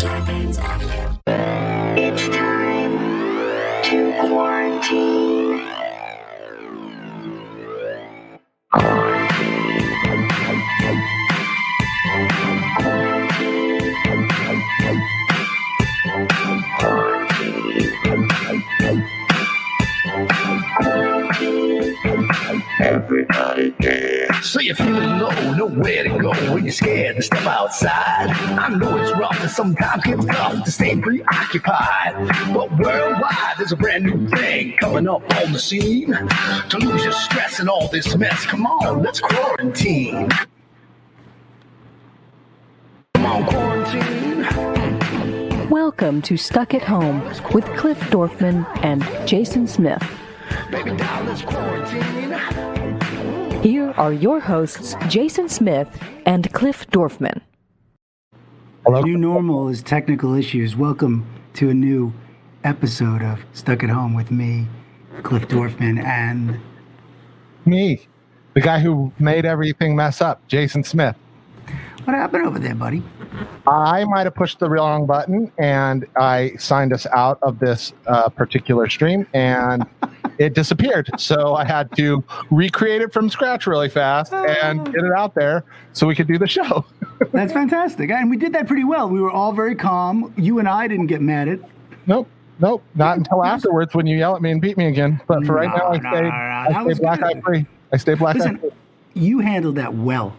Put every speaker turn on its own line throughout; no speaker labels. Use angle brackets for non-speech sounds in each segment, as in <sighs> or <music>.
Scarpins Avenue. It's time to quarantine.
Everybody dance.
So you're feeling low, nowhere to go when you're scared to step outside. I know it's rough and sometimes gets tough to stay preoccupied. But worldwide, there's a brand new thing coming up on the scene. To lose your stress and all this mess, come on, let's quarantine. Come on, quarantine.
Welcome to Stuck at Home with Cliff Dorfman and Jason Smith.
Baby doll, let's quarantine.
Here are your hosts, Jason Smith and Cliff Dorfman.
The new normal is technical issues. Welcome to a new episode of Stuck at Home with me, Cliff Dorfman, and
Me, the guy who made everything mess up, Jason Smith.
what happened over there, buddy?
I might have pushed the wrong button and I signed us out of this uh, particular stream and <laughs> it disappeared. So I had to recreate it from scratch really fast and ah. get it out there so we could do the show. <laughs>
That's fantastic. And we did that pretty well. We were all very calm. You and I didn't get mad at.
nope. Nope, not until afterwards when you yell at me and beat me again. But for right
No,
now, I
stay,
stayed,
no, no,
I stayed black
good.
eye free. I stay black eye
Listen,
free.
you handled that well.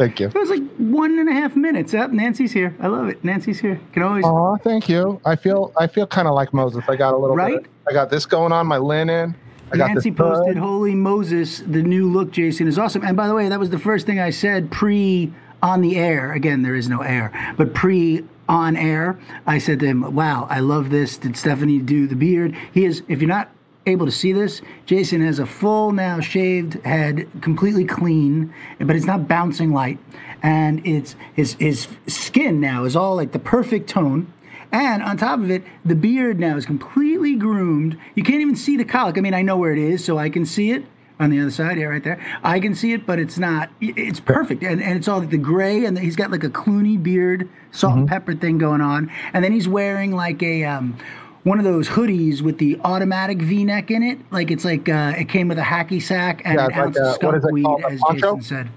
Thank you.
It was like one and a half minutes. Up, Nancy's here. I love it. Nancy's here. Can always.
Oh, thank you. I feel I feel kind of like Moses. I got a little
Right?
bit. I got this going on, my linen. I got
Nancy posted, "Holy Moses, the new look, Jason is awesome." And by the way, that was the first thing I said pre on the air. Again, there is no air, but pre on air, I said to him, "Wow, I love this." Did Stephanie do the beard? He is. If you're not able to see this, Jason has a full now shaved head, completely clean, but it's not bouncing light, and it's his his skin now is all like the perfect tone. And on top of it, the beard now is completely groomed. You can't even see the colic. I mean, I know where it is, so I can see it on the other side, yeah, right there. I can see it, but it's not. It's perfect, and, and it's all the gray, and he's got like a Clooney beard, salt
Mm-hmm.
and pepper thing going on, and then he's wearing like a um, one of those hoodies with the automatic V-neck in it. Like it's like uh, it came with a hacky sack and
Yeah,
an
it's like
ounce
a-
of
what
skunk
is
weed,
called, a
as
poncho?
Jason said.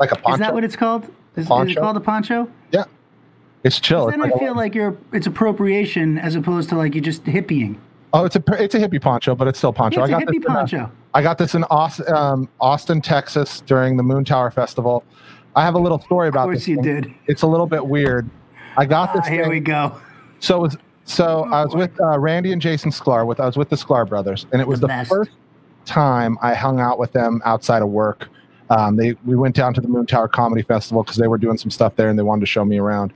like a poncho.
Is that what it's called? Is, is it called a poncho?
yeah, it's chill.
Then
It's
I
a-
feel like you're it's appropriation as opposed to like you're just hippieing.
oh, it's a it's a hippie poncho, but it's still poncho.
Yeah, it's
I
a
got this
hippie
in, uh,
poncho.
I got this in Austin, um, Austin, Texas, during the Moontower Festival. I have a little story about
Of course
this.
you
thing.
did.
It's a little bit weird. I got
Ah,
this.
here
thing-
we go.
So it was so I was with uh, Randy and Jason Sklar. With I was with the Sklar brothers, and it was
The
the, first time I hung out with them outside of work. Um, they we went down to the Moontower Comedy Festival because they were doing some stuff there, and they wanted to show me around.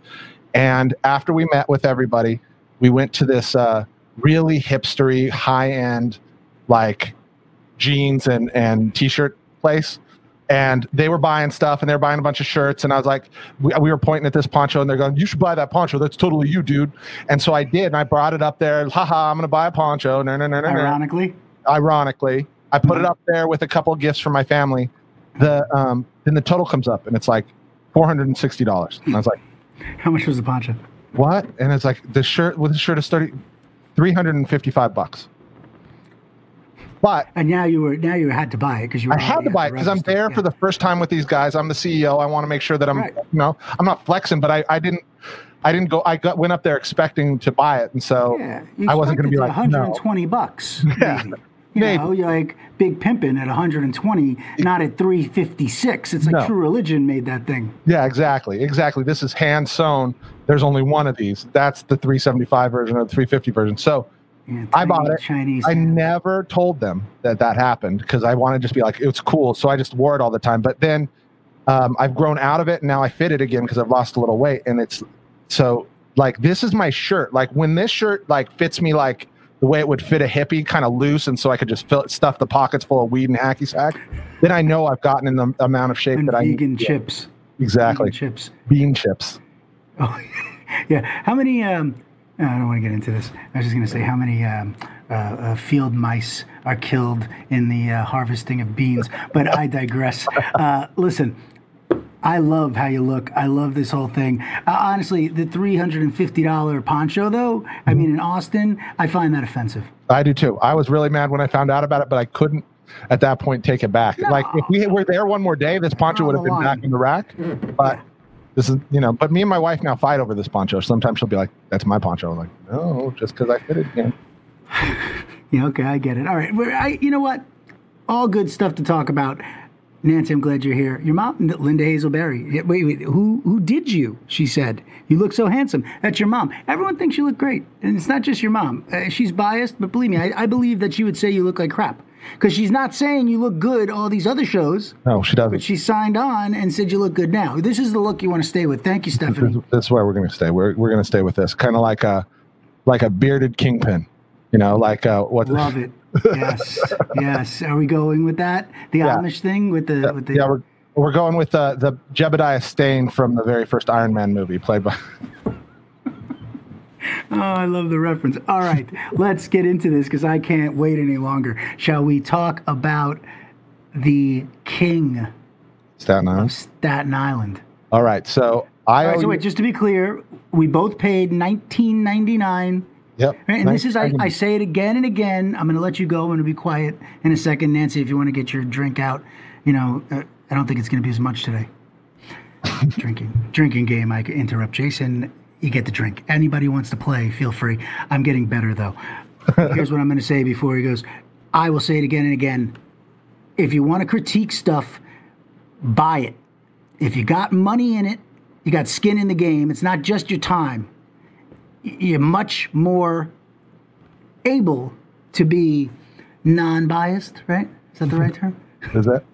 And after we met with everybody, we went to this uh, really hipstery, high end, like jeans and and t-shirt place and they were buying stuff and they were buying a bunch of shirts and i was like we, we were pointing at this poncho and they're going you should buy that poncho. That's totally you dude. And so i did and i brought it up there haha i'm gonna buy a poncho. No no no no
Ironically,
ironically i put it up there with a couple of gifts for my family. The um then the total comes up and it's like $460 and i was like <laughs>
how much was the poncho?
what? And it's like the shirt with the shirt is 30 355 bucks but
And now you were now you had to buy it because you. Were
I had to buy it because I'm there
Yeah.
for the first time with these guys. I'm the CEO. I want to make sure that I'm,
Right.
you know, I'm not flexing, but I, I didn't, I didn't go. I got went up there expecting to buy it, and so
Yeah,
I wasn't going to be like,
it's
no.
120 bucks. <laughs>
Yeah.
You
maybe.
know, you're like big pimping at 120, not at 356. It's like
No.
True Religion made that thing.
Yeah, exactly, exactly. This is hand sewn. There's only one of these. That's the 375 version or the 350 version. So
Yeah,
I bought it.
Chinese.
I never told them that that happened because I want to just be like, it's cool. So I just wore it all the time. But then um, I've grown out of it and now I fit it again because I've lost a little weight. And it's so like, this is my shirt. Like when this shirt like fits me like the way it would fit a hippie kind of loose. And so I could just fill it, stuff the pockets full of weed and hacky sack. Then I know I've gotten in the amount of shape
and
that I
vegan chips.
Exactly.
Vegan chips.
Bean chips.
Oh, <laughs> yeah. How many? Um, I don't want to get into this. I was just going to say how many um, uh, uh, field mice are killed in the uh, harvesting of beans, but I digress. Uh, listen, I love how you look. I love this whole thing. Uh, honestly, the three hundred and fifty dollar poncho, though. I mean, in Austin, I find that offensive.
I do too. I was really mad when I found out about it, but I couldn't at that point take it back. Like if we were there one more day, this poncho would have been back in the rack. But this is, you know, but me and my wife now fight over this poncho. Sometimes she'll be like, "That's my poncho." I'm like, "No, just because I fit it." Yeah. <sighs>
Yeah, okay, I get it. All right, Well, I, you know what? All good stuff to talk about. Nancy, I'm glad you're here. Your mom, Linda Hazelberry. Wait, wait, who who did you? She said. You look so handsome. That's your mom. Everyone thinks you look great, and it's not just your mom. Uh, she's biased, but believe me, I, I believe that she would say you look like crap because she's not saying you look good all these other shows,
No, she doesn't.
but she signed on and said you look good now. This is the look you want to stay with. Thank you, Stephanie.
That's where we're going to stay. We're, we're going to stay with this, kind of like a like a bearded kingpin. You know, like uh, what?
Love it. Yes, yes. Are we going with that? The
Yeah.
Amish thing with the with the
Yeah, we're we're going with the the Jebediah Stane from the very first Iron Man movie, played by.
Oh, I love the reference. All right, let's get into this because I can't wait any longer. Shall we talk about the king
Staten
of
Island.
Staten Island?
All right, so I.
All right, so wait, just to be clear, we both paid nineteen ninety nine.
Yep.
Right, And this is, I, I say it again and again. I'm going to let you go. I'm going to be quiet in a second. Nancy, if you want to get your drink out, you know, uh, I don't think it's going to be as much today. <laughs> drinking, drinking game. I interrupt Jason. You get the drink. Anybody wants to play, feel free. I'm getting better though. <laughs> Here's what I'm going to say before he goes. I will say it again and again. If you want to critique stuff, buy it. If you got money in it, you got skin in the game. It's not just your time you're much more able to be non-biased, right? Is that the right term? <laughs>
Is that?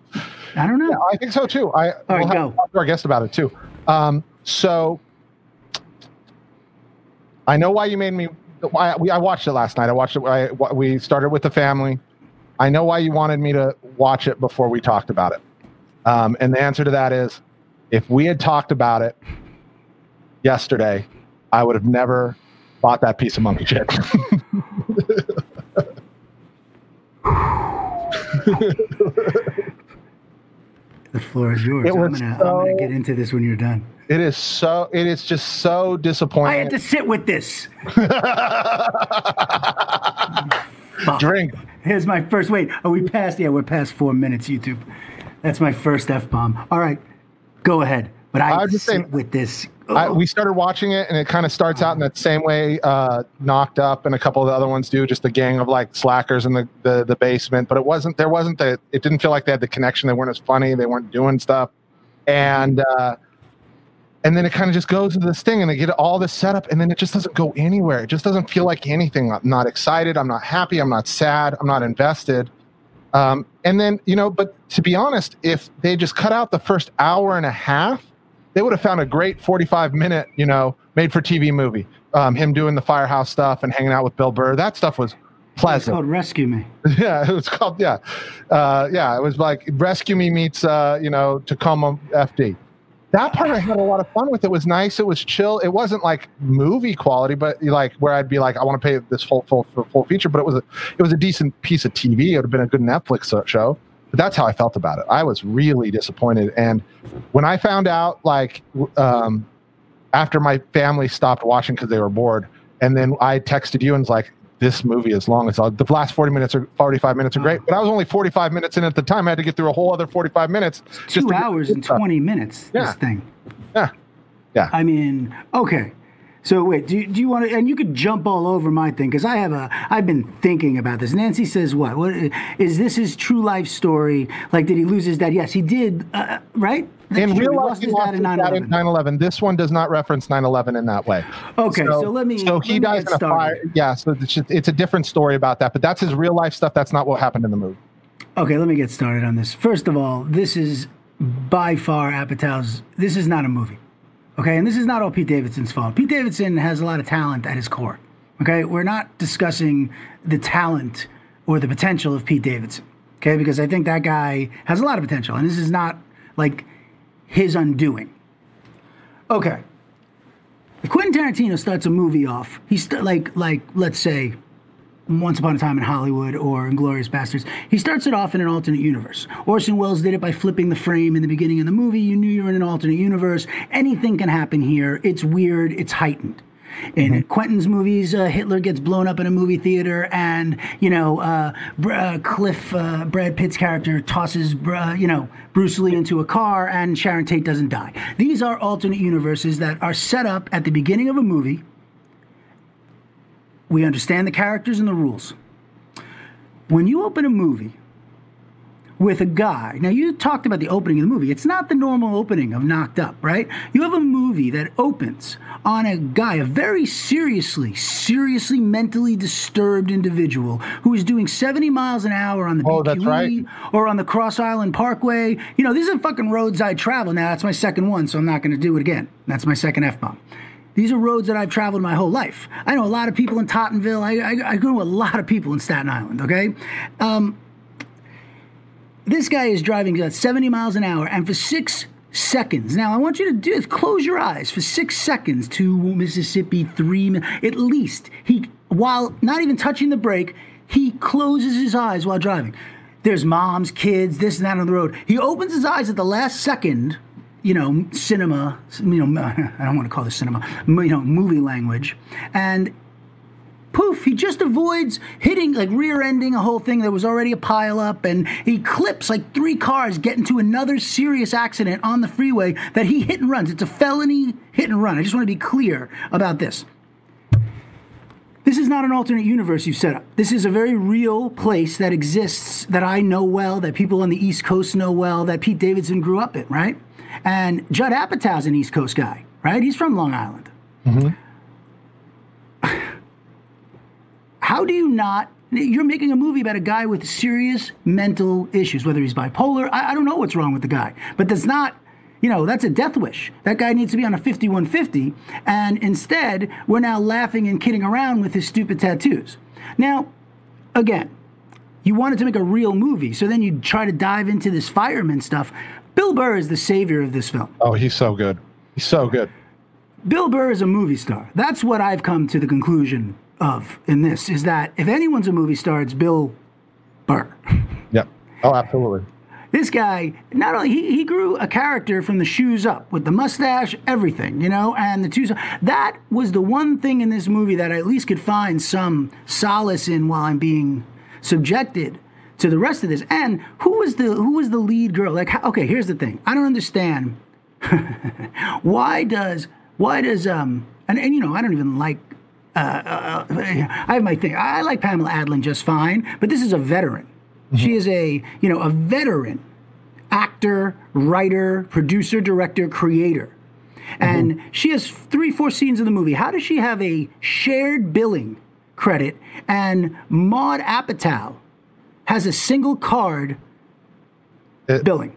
I don't know.
Yeah, I think so too. I
right,
we'll have
go.
to talk to our guest about it too. Um, so I know why you made me. Why we, I watched it last night. I watched it. I, we started with the family. I know why you wanted me to watch it before we talked about it. Um, and the answer to that is, if we had talked about it yesterday, I would have never bought that piece of monkey shit. <laughs>
The floor is yours.
It
I'm gonna, I'm gonna
so-
get into this when you're done.
It is so. It is just so disappointing.
I had to sit with this. <laughs>
drink.
Here's my first. Wait, are we past? Yeah, we're past four minutes. YouTube. That's my first f bomb. All right, go ahead. But I
I
had to
just
sit
saying-
with this.
I, we started watching it, and it kind of starts out in that same way. Uh, knocked up, and a couple of the other ones do. Just a gang of like slackers in the, the the basement. But it wasn't. There wasn't the. It didn't feel like they had the connection. They weren't as funny. They weren't doing stuff, and uh, and then it kind of just goes to this thing, and they get all this setup, and then it just doesn't go anywhere. It just doesn't feel like anything. I'm not excited. I'm not happy. I'm not sad. I'm not invested. Um, and then you know, but to be honest, if they just cut out the first hour and a half they would have found a great 45 minute, you know, made for TV movie. Um, him doing the firehouse stuff and hanging out with Bill Burr. That stuff was pleasant.
it's called Rescue Me. <laughs>
yeah, it was called, yeah. Uh, yeah, it was like Rescue Me meets, uh, you know, Tacoma FD. That part I had a lot of fun with. It was nice. It was chill. It wasn't like movie quality, but like where I'd be like, I want to pay this whole full, full, feature. But it was a, it was a decent piece of TV. It would have been a good Netflix show. But that's how I felt about it. I was really disappointed. And when I found out, like, um, after my family stopped watching because they were bored, and then I texted you and was like, "This movie is long as. The last forty minutes or forty-five minutes are great." But I was only forty-five minutes in at the time. I had to get through a whole other forty-five minutes. just
Two hours and 20 minutes.
Yeah.
This thing.
Yeah, yeah.
I mean, okay. So wait, do you, do you want to? And you could jump all over my thing because I have a. I've been thinking about this. Nancy says, "What? What is this? His true life story? Like, did he lose his dad? Yes, he did. Uh, right?
In real life,
lost
he lost his dad in 9/11. This one does not reference 9/11 in that way.
Okay, so, let me.
So he dies in a fire. Yeah, so it's, just, it's a different story about that. But that's his real life stuff. That's not what happened in the movie.
Okay, let me get started on this. First of all, this is by far Apatow's. This is not a movie. Okay, and this is not all Pete Davidson's fault. Pete Davidson has a lot of talent at his core. Okay, we're not discussing the talent or the potential of Pete Davidson. Okay, because I think that guy has a lot of potential, and this is not like his undoing. Okay, if Quentin Tarantino starts a movie off, he's st- like like let's say Once Upon a Time in Hollywood or Inglourious Basterds. He starts it off in an alternate universe. Orson Welles did it by flipping the frame in the beginning of the movie. You knew you were in an alternate universe. Anything can happen here. It's weird. It's heightened. In Quentin's movies, uh, Hitler gets blown up in a movie theater, and you know, uh, Br- uh, Cliff, uh, Brad Pitt's character, tosses Br- uh, you know Bruce Lee into a car, and Sharon Tate doesn't die. These are alternate universes that are set up at the beginning of a movie. We understand the characters and the rules. When you open a movie with a guy. Now, you talked about the opening of the movie. It's not the normal opening of Knocked Up, right? You have a movie that opens on a guy, a very seriously, seriously mentally disturbed individual who is doing 70 miles an hour on the
Oh,
BQE
right.
or on the Cross Island Parkway. You know, these are fucking roads I travel. Now, that's my second one, so I'm not going to do it again. That's my second F bomb. These are roads that I've traveled my whole life. I know a lot of people in Tottenville. I, I, I know a lot of people in Staten Island, okay? Um, this guy is driving at 70 miles an hour, and for six seconds. Now, I want you to do is close your eyes for six seconds to Mississippi, three, at least. He, while not even touching the brake, he closes his eyes while driving. There's moms, kids, this and that on the road. He opens his eyes at the last second, you know, cinema, you know, <laughs> I don't want to call this cinema, you know, movie language, and poof, he just avoids hitting, like rear ending a whole thing. that was already a pile up, and he clips like three cars, get into another serious accident on the freeway that he hit and runs. It's a felony hit and run. I just want to be clear about this. This is not an alternate universe you've set up. This is a very real place that exists that I know well, that people on the East Coast know well, that Pete Davidson grew up in, right? And Judd Apatow's an East Coast guy, right? He's from Long Island. Mm-hmm. how do you not you're making a movie about a guy with serious mental issues whether he's bipolar I, I don't know what's wrong with the guy. But that's not you know that's a death wish. That guy needs to be on a 5150 and instead we're now laughing and kidding around with his stupid tattoos. Now again you wanted to make a real movie so then you try to dive into this fireman stuff bill burr is the savior of this film
Oh, he's so good. He's so good.
Bill Burr is a movie star. That's what I've come to the conclusion of in this is that if anyone's a movie star, it's Bill Burr. <laughs>
Yep. Oh, absolutely.
This guy, not only he, he grew a character from the shoes up with the mustache, everything, you know, and the two. That was the one thing in this movie that I at least could find some solace in while I'm being subjected to the rest of this. And who was the who was the lead girl? Like, how- okay, here's the thing. I don't understand <laughs> why does why does um and, and you know I don't even like uh, uh, I have my thing. I like Pamela Adlon just fine, but this is a veteran. She is a you know a veteran actor, writer, producer, director, creator. And she has three, four scenes in the movie. How does she have a shared billing credit and Maud Apatow has a single card
It-
billing?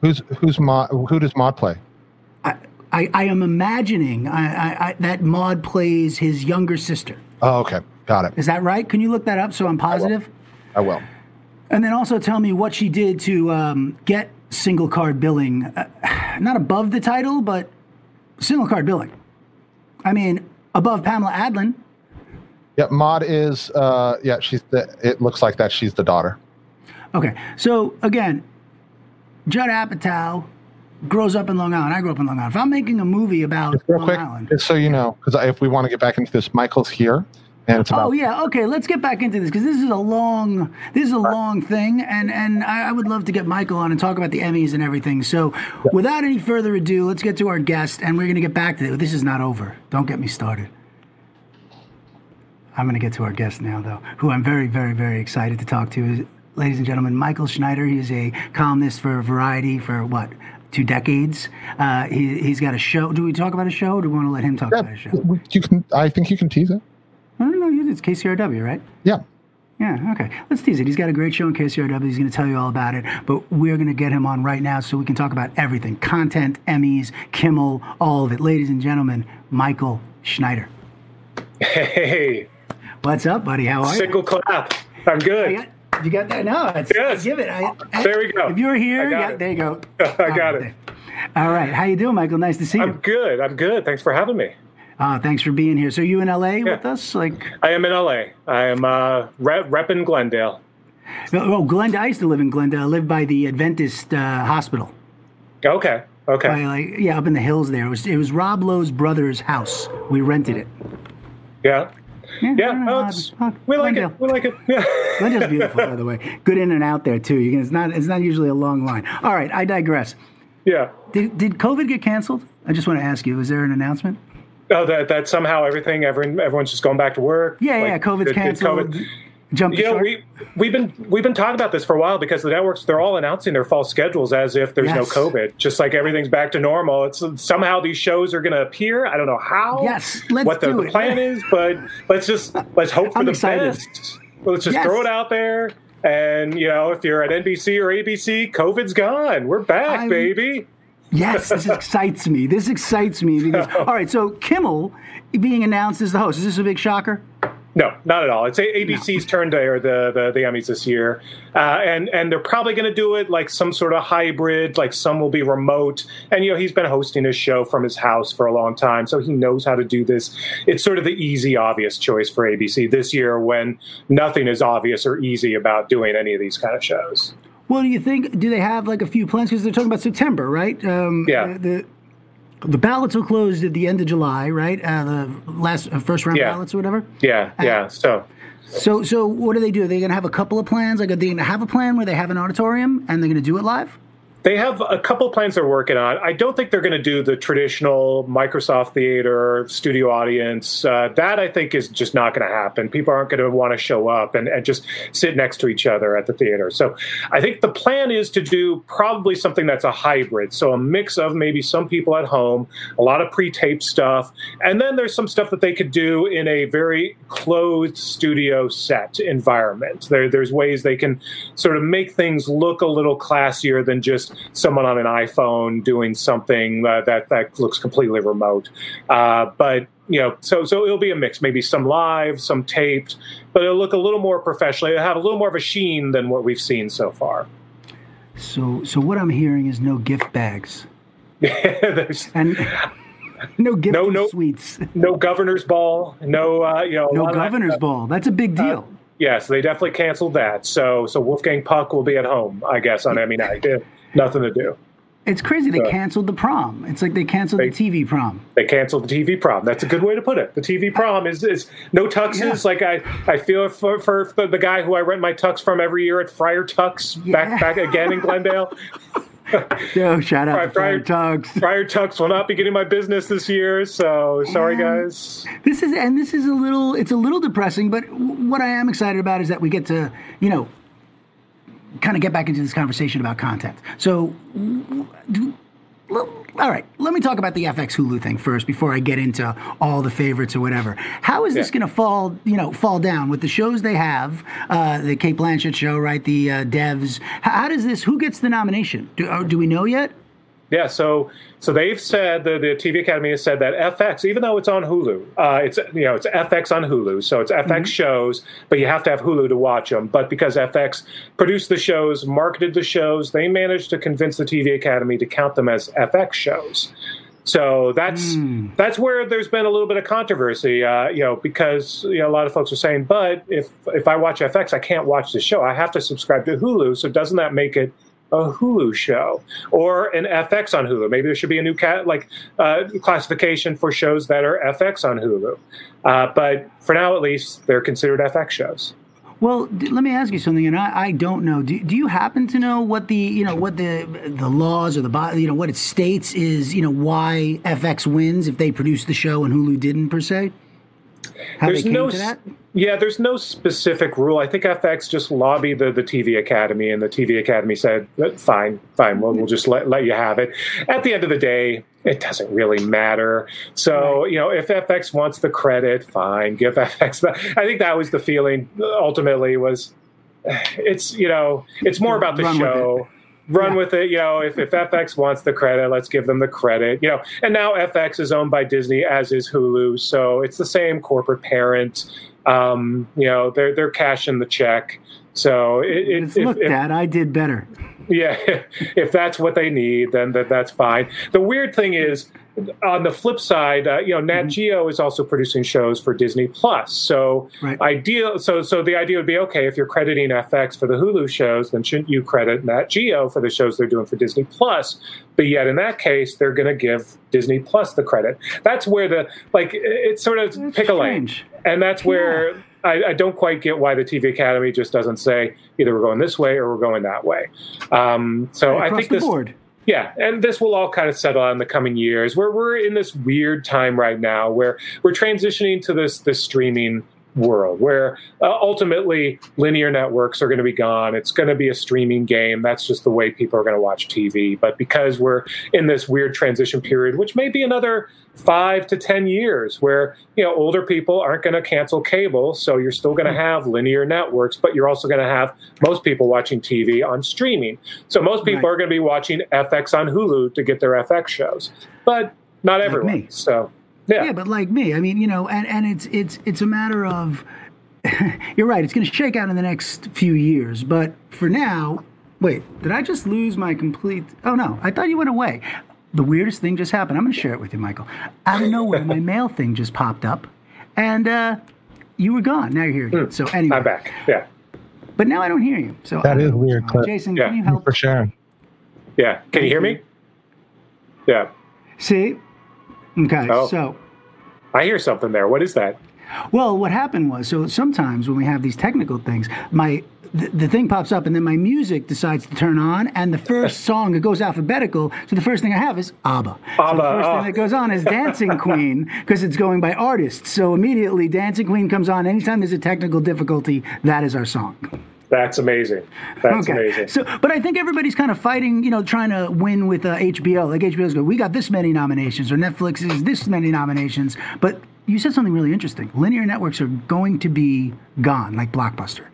Who's who's Maud? Who does Maud play?
I, I am imagining I, I, I, that Maud plays his younger sister.
Oh, okay, got it.
Is that right? Can you look that up so I'm positive?
I will.
And then also tell me what she did to um, get single card billing, uh, not above the title, but single card billing. I mean, above Pamela Adlon.
Yeah, Maud is. Uh, yeah, she's the. It looks like that she's the daughter.
Okay, so again, Judd Apatow grows up in Long Island. I grew up in Long Island. If I'm making a movie about
Real
Long
quick,
Island,
just so you know, because if we want to get back into this, Michael's here, and it's about.
Oh yeah, okay. Let's get back into this because this is a long, this is a long thing, and and I, I would love to get Michael on and talk about the Emmys and everything. So, without any further ado, let's get to our guest, and we're gonna get back to it. This is not over. Don't get me started. I'm gonna get to our guest now, though, who I'm very, very, very excited to talk to. Ladies and gentlemen, Michael Schneider. He's a columnist for Variety for what? Two decades. Uh, he, he's got a show. Do we talk about a show, or do we want to let him talk about a show?
You can. I think you can tease it.
I don't know. It's KCRW, right?
Yeah.
Yeah, okay. Let's tease it. He's got a great show in KCRW. He's going to tell you all about it. But we're going to get him on right now so we can talk about everything content, Emmys, Kimmel, all of it. Ladies and gentlemen, Michael Schneider.
Hey,
What's up, buddy? How are you?
single clap. I'm good.
got, you got that? No, it's,
Yes.
give it. I, I-
There we go.
If you're here, yeah,
it.
there you go. <laughs>
I got it.
All right. How you doing, Michael? Nice to see you.
I'm good. I'm good. Thanks for having me.
Uh, thanks for being here. So you in LA with us? Like,
I am in LA. I am uh, rep, repping Glendale.
oh, Glendale. I used to live in Glendale. I lived by the Adventist uh, hospital.
Okay. Okay.
By like, yeah, up in the hills there. It was it was Rob Lowe's brother's house. We rented it.
Yeah.
Yeah,
Yeah.
Rob-
it's, we like
Glendale.
it. We like it. <laughs> Yeah.
Glendale's beautiful, by the way. Good in and out there too. You can, it's not it's not usually a long line. All right, I digress.
yeah.
Did did COVID get canceled? I just want to ask you. Was there an announcement?
Oh, that that somehow everything, everyone, everyone's just going back to work.
Yeah,
Like,
yeah. COVID's
did- did
canceled.
COVID-
Jump
You know,
shark.
we we've been we've been talking about this for a while because the networks they're all announcing their fall schedules as if there's no COVID, just like everything's back to normal. It's somehow these shows are going to appear. I don't know how.
Yes, let's
what the, the plan is, but let's just let's hope for
I'm
the
excited.
best. Let's just
Yes.
throw it out there. And you know, if you're at NBC or ABC, COVID's gone. We're back,
I'm-
baby.
Yes, this <laughs> excites me. This excites me because <laughs> all right. So Kimmel being announced as the host is this a big shocker?
No, not at all. It's ABC's turn to air the, the the Emmys this year, uh, and and they're probably going to do it like some sort of hybrid. Like some will be remote, and you know he's been hosting his show from his house for a long time, so he knows how to do this. It's sort of the easy, obvious choice for ABC this year when nothing is obvious or easy about doing any of these kind of shows.
Well, do you think? Do they have like a few plans? Because they're talking about September, right? Um,
Yeah.
uh, The the ballots will close at the end of July, right? Uh, the last uh, first round
Yeah.
ballots or whatever.
Yeah, yeah. So
So, so what do they do? Are they going to have a couple of plans? Like, are they going to have a plan where they have an auditorium and they're going to do it live?
They have a couple plans they're working on. I don't think they're going to do the traditional Microsoft Theater studio audience. Uh, that I think is just not going to happen. People aren't going to want to show up and, and just sit next to each other at the theater. So I think the plan is to do probably something that's a hybrid. So a mix of maybe some people at home, a lot of pre taped stuff, and then there's some stuff that they could do in a very closed studio set environment. There, there's ways they can sort of make things look a little classier than just someone on an iPhone doing something uh, that that looks completely remote. Uh, but you know, so so it'll be a mix. Maybe some live, some taped, but it'll look a little more professional. It'll have a little more of a sheen than what we've seen so far.
So, so what I'm hearing is no gift bags <laughs>
There's
and <laughs> no gift
No, no.
sweets, <laughs>
no governor's ball, no uh, you know,
no
of that
governor's ball. That's a big deal.
Yeah, so they definitely canceled that. So so Wolfgang Puck will be at home, I guess, on Emmy night. Nothing to do.
it's crazy. They
uh,
canceled the prom. It's like they canceled
They-
the TV prom.
They canceled the TV prom. That's a good way to put it. The TV prom is, is no tuxes.
Yeah.
Like I, I feel for, for the, guy who I rent my tux from every year at Friar Tux back
Yeah.
back again in Glendale. <laughs>
Yo, shout out to
Friar-
Friar Tux.
Friar Tux will not be getting my business this year. So sorry,
Yeah.
guys.
This is and this is a little. It's a little depressing, but what I am excited about is that we get to, you know, kind of get back into this conversation about content. So, do- well, all right, let me talk about the FX Hulu thing first before I get into all the favorites or whatever. How is this
Yeah.
going to fall, you know, fall down with the shows they have? Uh, the Cate Blanchett show, right? The uh, devs. How, how does this? Who gets the nomination? Do, uh, do we know yet?
Yeah, so so they've said the, the TV Academy has said that FX, even though it's on Hulu, uh, it's you know it's FX on Hulu, so it's FX shows, but you have to have Hulu to watch them. But because FX produced the shows, marketed the shows, they managed to convince the TV Academy to count them as FX shows. So that's that's where there's been a little bit of controversy, uh, you know, because you know a lot of folks are saying, but if if I watch FX, I can't watch the show. I have to subscribe to Hulu. So doesn't that make it a Hulu show or an FX on Hulu? Maybe there should be a new cat like uh, classification for shows that are FX on Hulu. Uh, but for now, at least, they're considered FX shows.
Well, let me ask you something, and I, I don't know. Do, do you happen to know what the you know what the the laws or the you know what it states is you know why FX wins if they produce the show and Hulu didn't per se? How
There's no
that?
Yeah, there's no specific rule. I think FX just lobbied the, the TV Academy, and the TV Academy said, "Uh, "Fine, fine, we'll, we'll just let, let you have it." At the end of the day, it doesn't really matter. So, you know, if FX wants the credit, fine, give <laughs> FX. The, I think that was the feeling. Ultimately, was <sighs> it's you know, it's more about the
Run
show. Run with it, you know. If, if FX wants the credit, let's give them the credit, you know. And now FX is owned by Disney, as is Hulu, so it's the same corporate parent. Um, you know, they're they're cashing the check. So it, it,
It's,
if,
Look,
if-
Dad, I did better.
yeah, <laughs> if that's what they need, then that, that's fine. The weird thing is, on the flip side, uh, you know, Nat
Mm-hmm.
Geo is also producing shows for Disney Plus. So
Right.
ideal. So so the idea would be okay if you're crediting FX for the Hulu shows, then shouldn't you credit Nat Geo for the shows they're doing for Disney Plus? But yet in that case, they're going to give Disney Plus the credit. That's where the like it's sort of
That's
pick a lane, and that's where. I, I don't quite get why the TV Academy just doesn't say either we're going this way or we're going that way. Um, so I think
the
this,
board.
Yeah, and this will all kind of settle out in the coming years. Where we're in this weird time right now, where we're transitioning to this this streaming world, where uh, ultimately linear networks are going to be gone. It's going to be a streaming game. That's just the way people are going to watch TV. But because we're in this weird transition period, which may be another five to ten years, where you know older people aren't going to cancel cable, so you're still going to have linear networks, but you're also going to have most people watching TV on streaming. So most people
Right.
are going to be watching FX on Hulu to get their FX shows, but not everyone.
me.
So yeah,
Yeah, but like me, I mean, you know, and, and it's it's it's a matter of <laughs> you're right, it's gonna shake out in the next few years. But for now, wait, did I just lose my complete oh no, I thought you went away. The weirdest thing just happened. I'm gonna share it with you, Michael. Out of nowhere, my mail thing just popped up and uh you were gone. Now you're here again. So anyway,
I'm back. Yeah,
but now I don't hear you. So
That
I don't
is
know what's
weird,
wrong. Jason,
Yeah.
can you help?
for sharing.
yeah. Can you hear me? Yeah,
See? Okay,
Oh.
so
I hear something there. What is that?
Well, what happened was, so sometimes when we have these technical things, my the, the thing pops up and then my music decides to turn on, and the first <laughs> song it goes alphabetical. So the first thing I have is ABBA. abba so the first
oh.
thing that goes on is Dancing <laughs> Queen because it's going by artists. So immediately Dancing Queen comes on. Anytime there's a technical difficulty, that is our song.
That's amazing. That's
okay.
amazing.
So, but I think everybody's kind of fighting, you know, trying to win with uh, HBO. Like HBO's go, we got this many nominations, or Netflix is this many nominations. But you said something really interesting. Linear networks are going to be gone, like Blockbuster.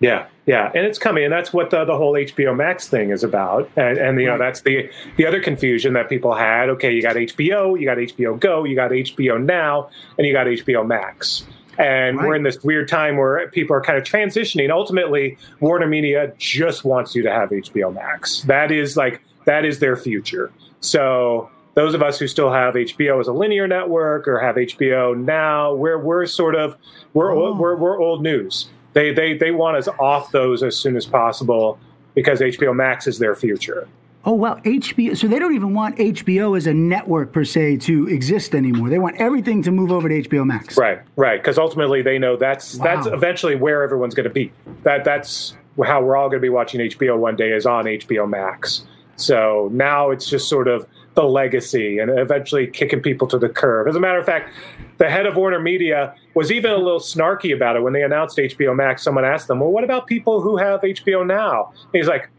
Yeah, yeah, and it's coming, and that's what the, the whole HBO Max thing is about. And, and you know, that's the the other confusion that people had. Okay, you got HBO, you got HBO Go, you got HBO Now, and you got HBO Max. And we're in this weird time where people are kind of transitioning. Ultimately, Warner Media just wants you to have HBO Max. That is like that is their future. So those of us who still have HBO as a linear network or have HBO now, we're we're sort of we're old, oh. we're, we're old news. They they they want us off those as soon as possible because HBO Max is their future.
Oh wow, HBO. So they don't even want HBO as a network per se to exist anymore. They want everything to move over to HBO Max.
Right, right. Because ultimately they know that's that's eventually where everyone's going to be. That that's how we're all going to be watching HBO one day is on HBO Max. So now it's just sort of the legacy and eventually kicking people to the curb. As a matter of fact, the head of Warner Media was even a little snarky about it when they announced HBO Max. Someone asked them, "Well, what about people who have HBO now?" And he's like,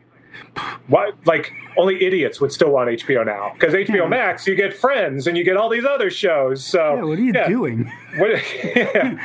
"What? Like only idiots would still want HBO now because HBO
Yeah.
Max, you get Friends and you get all these other shows." So
Yeah, what are you
yeah.
doing? <laughs>
What,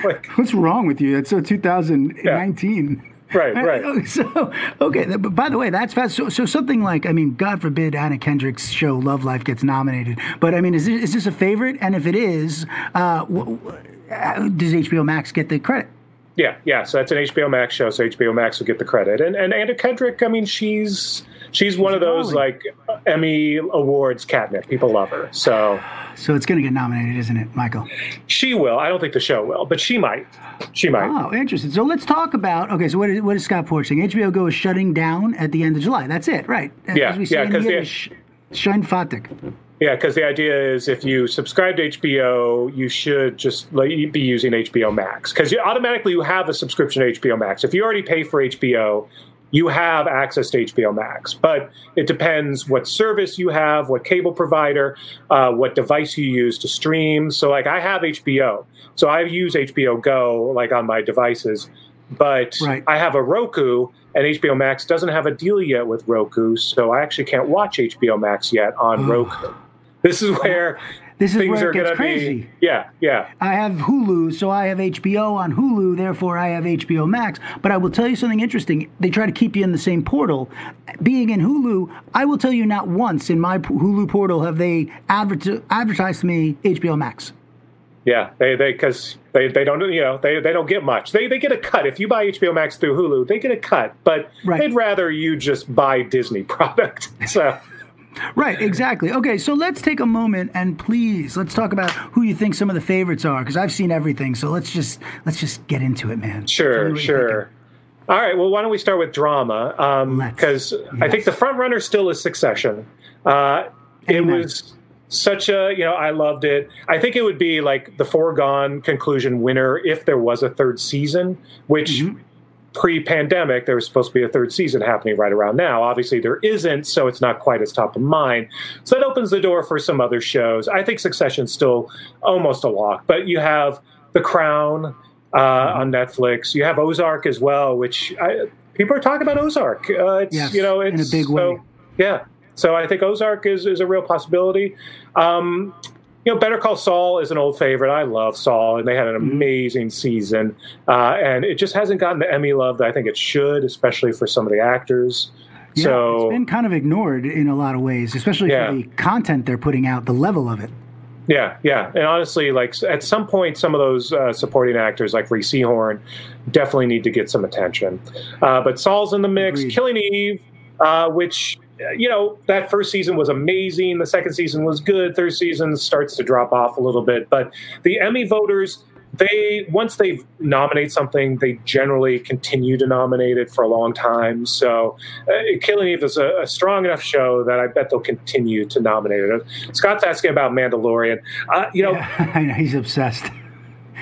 like, <laughs>
What's wrong with you? It's so 2019.
right, <laughs> right.
So okay, but by the way, that's fast. So, so something like I mean, God forbid Anna Kendrick's show Love Life gets nominated. But I mean, is this, is this a favorite? And if it is, uh, w- w- uh, does HBO Max get the credit?
Yeah, yeah. So that's an HBO Max show, so HBO Max will get the credit. And and Anna Kendrick, I mean, she's she's one of those like Emmy awards catnip. People love her, so
So it's going to get nominated, isn't it, Michael?
she will. I don't think the show will, but she might. She might.
Oh, interesting. So let's talk about. Okay, so what is, what is Scott Porch saying? HBO Go is shutting down at the end of July. That's it, right?
Yeah,
As we
yeah,
in
'cause the-
Yiddish, Schein Fatik.
Yeah, because the idea is if you subscribe to HBO, you should just like, be using HBO Max because you automatically you have a subscription to HBO Max. If you already pay for HBO, you have access to HBO Max. But it depends what service you have, what cable provider, uh, what device you use to stream. So, like, I have HBO, so I use HBO Go like on my devices. But
Right.
I have a Roku, and HBO Max doesn't have a deal yet with Roku, so I actually can't watch HBO Max yet on Roku. This is uh, where
This is
things
where
are
it gets crazy.
be. Yeah, yeah.
I have Hulu, so I have HBO on Hulu, therefore I have HBO Max. But I will tell you something interesting. They try to keep you in the same portal. Being in Hulu, I will tell you not once in my Hulu portal have they adver- advertised to me HBO Max.
Yeah, they they because they, they don't you know they, they don't get much. They they get a cut if you buy HBO Max through Hulu. They get a cut, but
Right.
they'd rather you just buy Disney <laughs> product. So
Right, exactly. Okay, so let's take a moment and please let's talk about who you think some of the favorites are because I've seen everything. So let's just let's just get into it, man.
Sure, sure. All right. Well, why don't we start with drama? Because I think the front runner still is Succession. Uh, it was such a you know I loved it. I think it would be like the foregone conclusion winner if there was a third season, which.
Mm-hmm.
Pre-pandemic, there was supposed to be a third season happening right around now. Obviously, there isn't, so it's not quite as top of mind. So that opens the door for some other shows. I think Succession's still almost a lock, but you have The Crown uh, on Netflix. You have Ozark as well, which I, people are talking about Ozark. Uh, it's
Yes,
you know
in a
it's
big
so-
way.
Yeah, so I think Ozark is is a real possibility. Um, you know, Better Call Saul is an old favorite. I love Saul, and they had an
Mm-hmm.
amazing season, uh, and it just hasn't gotten the Emmy love that I think it should, especially for some of the actors.
Yeah,
so
it's been kind of ignored in a lot of ways, especially
Yeah.
for the content they're putting out, the level of it.
Yeah, yeah, and honestly, like at some point, some of those uh, supporting actors, like Rhea Seehorn, definitely need to get some attention. Uh, but Saul's in the mix.
Agreed.
Killing Eve, uh, which you know that first season was amazing. The second season was good. Third season starts to drop off a little bit. But the Emmy voters, they once they nominate something, they generally continue to nominate it for a long time. So, uh, Killing Eve is a, a strong enough show that I bet they'll continue to nominate it. Scott's asking about Mandalorian. Uh, you know,
Yeah, <laughs> know he's obsessed.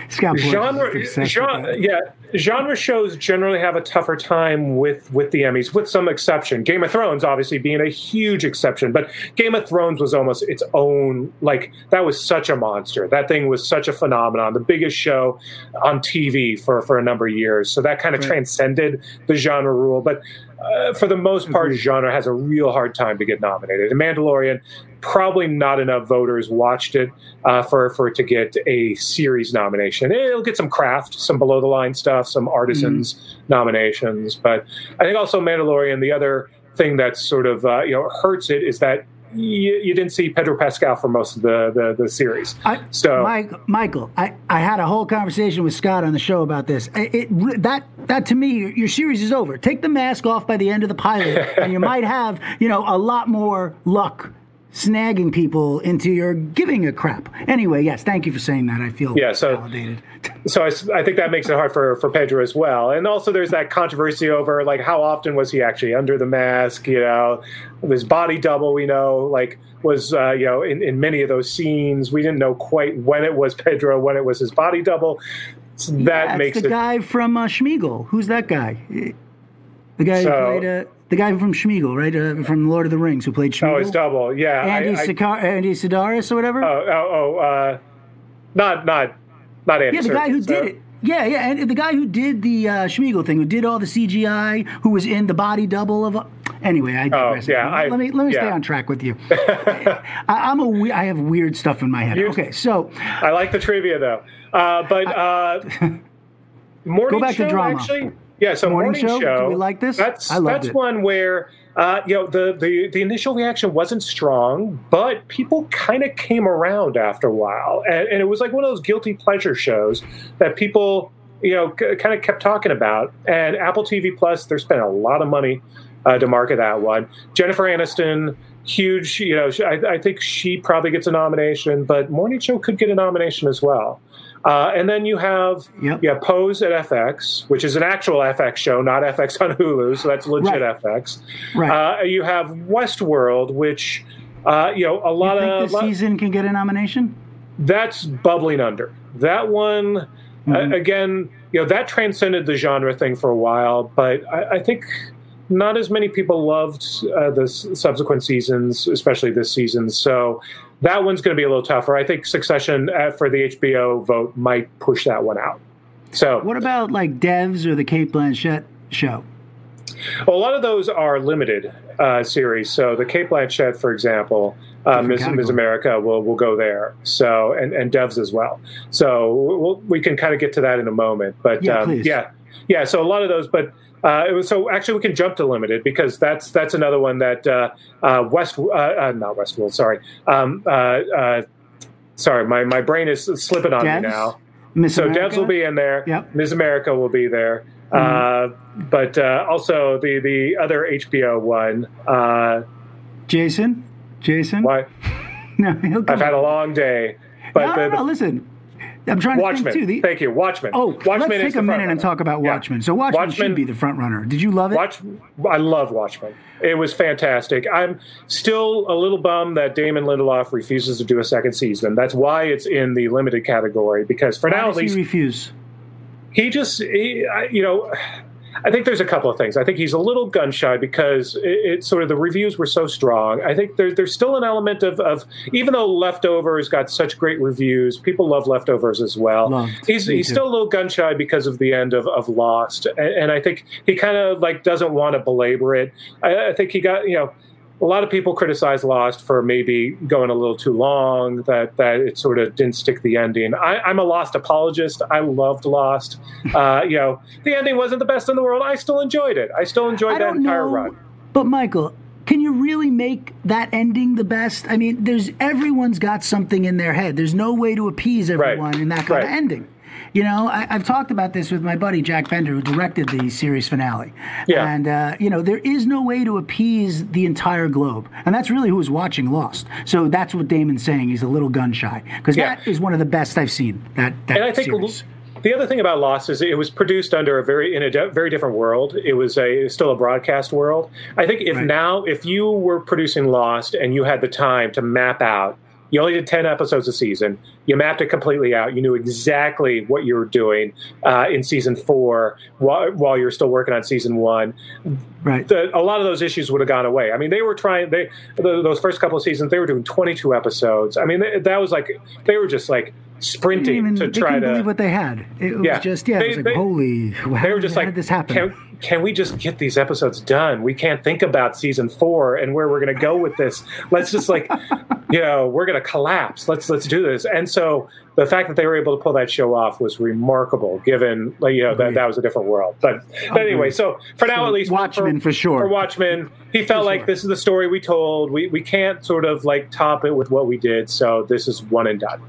Scott Borges is
genre, genre yeah genre shows generally have a tougher time with with the emmys with some exception. Game of thrones obviously being a huge exception but game of thrones was almost its own like that was such a monster. That thing was such a phenomenon the biggest show on tv for for a number of years. So that kind of
Right.
transcended the genre rule but uh, for the most part, genre has a real hard time to get nominated. And Mandalorian, probably not enough voters watched it uh, for for it to get a series nomination. It'll get some craft, some below the line stuff, some artisans nominations. But I think also Mandalorian. The other thing that sort of uh, you know hurts it is that. You, you didn't see Pedro Pascal for most of the the, the series.
I,
So-
Mike, Michael, I, I had a whole conversation with Scott on the show about this. It, it that that to me, your, your series is over. Take the mask off by the end of the pilot, and you <laughs> might have you know a lot more luck snagging people into your giving a crap. Anyway, yes, thank you for saying that. I feel
Yeah, so-
validated. <laughs>
so I think that makes it hard for, for Pedro as well. And also, there's that controversy over like how often was he actually under the mask? You know, his body double. We know like was uh, you know in, in many of those scenes we didn't know quite when it was Pedro, when it was his body double. So that
That's
makes
the
it.
guy from uh, Schmiegel. Who's that guy? The guy
So-
who played uh, the guy from Schmiegel, right? Uh, from Lord of the Rings, who played Schmiegel.
Oh, it's double. Yeah.
Andy,
I-
Sikar- Andy Sidaris or whatever.
oh, oh, oh, uh, not not not Andy.
Yeah, the guy who
Serkis,
did it. Yeah, yeah, and the guy who did the uh, Schmiegel thing, who did all the CGI, who was in the body double of. Anyway, I digress.
Oh, yeah, I-
let me let me stay on track with you. <laughs> I, I'm a we- I have weird stuff in my head.
You-
okay, so
I like the trivia though. Uh, but uh, <laughs> morning
Go back to drama.
actually. Yeah, so
Morning
morning,
show? Do we like this?
That's
I
that's
it.
one where uh, you know the, the the initial reaction wasn't strong, but people kind of came around after a while, and, and it was like one of those guilty pleasure shows that people you know c- kind of kept talking about. And Apple TV Plus, they're spending a lot of money uh, to market that one. Jennifer Aniston. Huge, you know. I, I think she probably gets a nomination, but Morning Show could get a nomination as well. Uh, and then you have
Yep.
yeah Pose at FX, which is an actual FX show, not FX on Hulu, so that's legit
Right.
FX.
right.
Uh, you have Westworld, which uh, you know a lot
you think
of
this season can get a nomination?
that's bubbling under. That one
Mm-hmm.
uh, again, you know that transcended the genre thing for a while, but I, I think not as many people loved uh, the subsequent seasons, especially this season. So that one's going to be a little tougher. I think Succession uh, for the HBO vote might push that one out. So
What about like Devs or the Cate Blanchett show?
Well, a lot of those are limited uh, series. So the Kate Blanchett, for example, uh,
Different
Ms. Ms. America will will go there. So and and Devs as well. So we'll, we can kind of get to that in a moment. But
Yeah,
um, yeah, yeah. So a lot of those, but. Uh, it was, so actually, we can jump to limited because that's that's another one that uh, uh, West uh, uh, not Westworld, sorry, um, uh, uh, sorry, my, my brain is slipping on me now.
Miss
So
America?
Devs will be in there.
Yep. Mm-hmm.
Ms. America will be there. Uh, but uh, also the the other HBO one. Uh,
Jason. Jason.
Why? <laughs>
No,
I've had a long day, but
no,
the,
no, no, listen. I'm trying to
Watchmen.
think too. The,
Thank you, Watchmen.
oh,
Watchmen
let's take a minute and talk about
Yeah.
Watchmen. So Watchmen,
Watchmen-
should be the front runner. Did you love it?
Watch, I love Watchmen. It was fantastic. I'm still a little bummed that Damon Lindelof refuses to do a second season. That's why it's in the limited category because for
Why
now at
does he
least
refuse.
he just he, I- you know i think there's a couple of things. I think he's a little gun shy because it, it sort of the reviews were so strong. I think there, there's still an element of, of even though leftovers got such great reviews people love leftovers as well.
Loved.
he's
Me
he's
too.
still a little gun shy because of the end of, of lost. And, and i think he kind of like doesn't want to belabor it. I, I think he got you know a lot of people criticize Lost for maybe going a little too long, that that it sort of didn't stick the ending. I, I'm a Lost apologist. I loved Lost. <laughs> Uh, you know, the ending wasn't the best in the world. I still enjoyed it. I still enjoyed
I
that entire
know,
run.
but Michael, can you really make that ending the best? I mean, there's everyone's got something in their head. There's no way to appease
Right.
everyone in that kind of ending. You know, I, I've talked about this with my buddy Jack Bender, who directed the series finale.
Yeah.
And, uh, you know, there is no way to appease the entire globe. And that's really who's watching Lost. So that's what Damon's saying. He's a little gun shy. Because
Yeah.
that is one of the best I've seen, that, that
and I think
series.
the other thing about Lost is it was produced under a very in a de- very different world. It was a it was still a broadcast world. I think if
Right.
now if you were producing Lost and you had the time to map out, you only did ten episodes a season. You mapped it completely out. You knew exactly what you were doing uh, in season four while, while you're still working on season one
Right.
the, a lot of those issues would have gone away. I mean, they were trying. They the, those first couple of seasons, they were doing 22 episodes. I mean, they, that was like they were just like sprinting
even,
to try to.
believe what they had. It was
Yeah.
just, yeah,
They-
it was like,
they-
holy, how,
they were just
how
like,
did this happen?
Can, can we just get these episodes done? We can't think about season four and where we're going to go with this. Let's just like, <laughs> you know, we're going to collapse. Let's let's do this. And so the fact that they were able to pull that show off was remarkable, given like you know that, that was a different world. But, but anyway, so for now
So
at least,
Watchmen for sure.
For Watchmen, he felt
For
like
sure.
this is the story we told. We we can't sort of like top it with what we did. So this is one and done.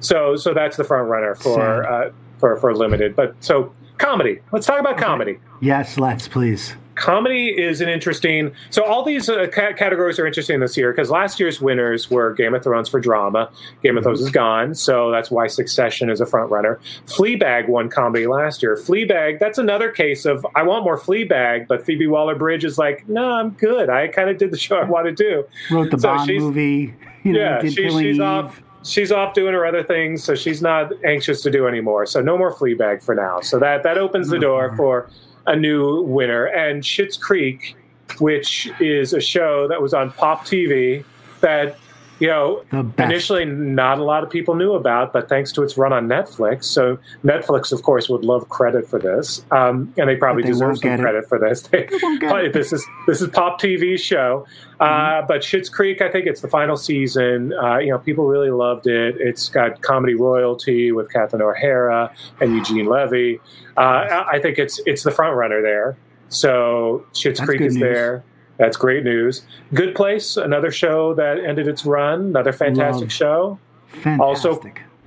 So so that's the front runner for uh, for for limited. But so comedy. Let's talk about comedy
Yes, let's please.
comedy is an interesting so all these uh, ca- categories are interesting this year because last year's winners were game of thrones for drama game of thrones is gone so that's why succession is a front runner fleabag won comedy last year fleabag that's another case of i want more fleabag but phoebe waller-bridge is like no i'm good i kind of did the show i want to do
Wrote the
So
Bond movie. You know,
yeah
did
she, she's
Eve.
off she's off doing her other things so she's not anxious to do anymore so no more fleabag for now. So that that opens the door mm-hmm. for a new winner. And Schitt's Creek which is a show that was on pop tv that you know initially not a lot of people knew about but thanks to its run on netflix so netflix of course would love credit for this um, and they probably
they
deserve some
it.
credit for this <laughs> they,
won't get
but
it.
this is this is pop TV show. Uh, but Schitt's Creek, I think it's the final season. Uh, you know, people really loved it. It's got comedy royalty with Catherine O'Hara and Eugene Levy. Uh, I I think it's it's the front runner there. So Schitt's
That's
Creek is
news.
there. That's great news. Good Place, another show that ended its run. Another fantastic
Love.
show.
Fantastic.
also-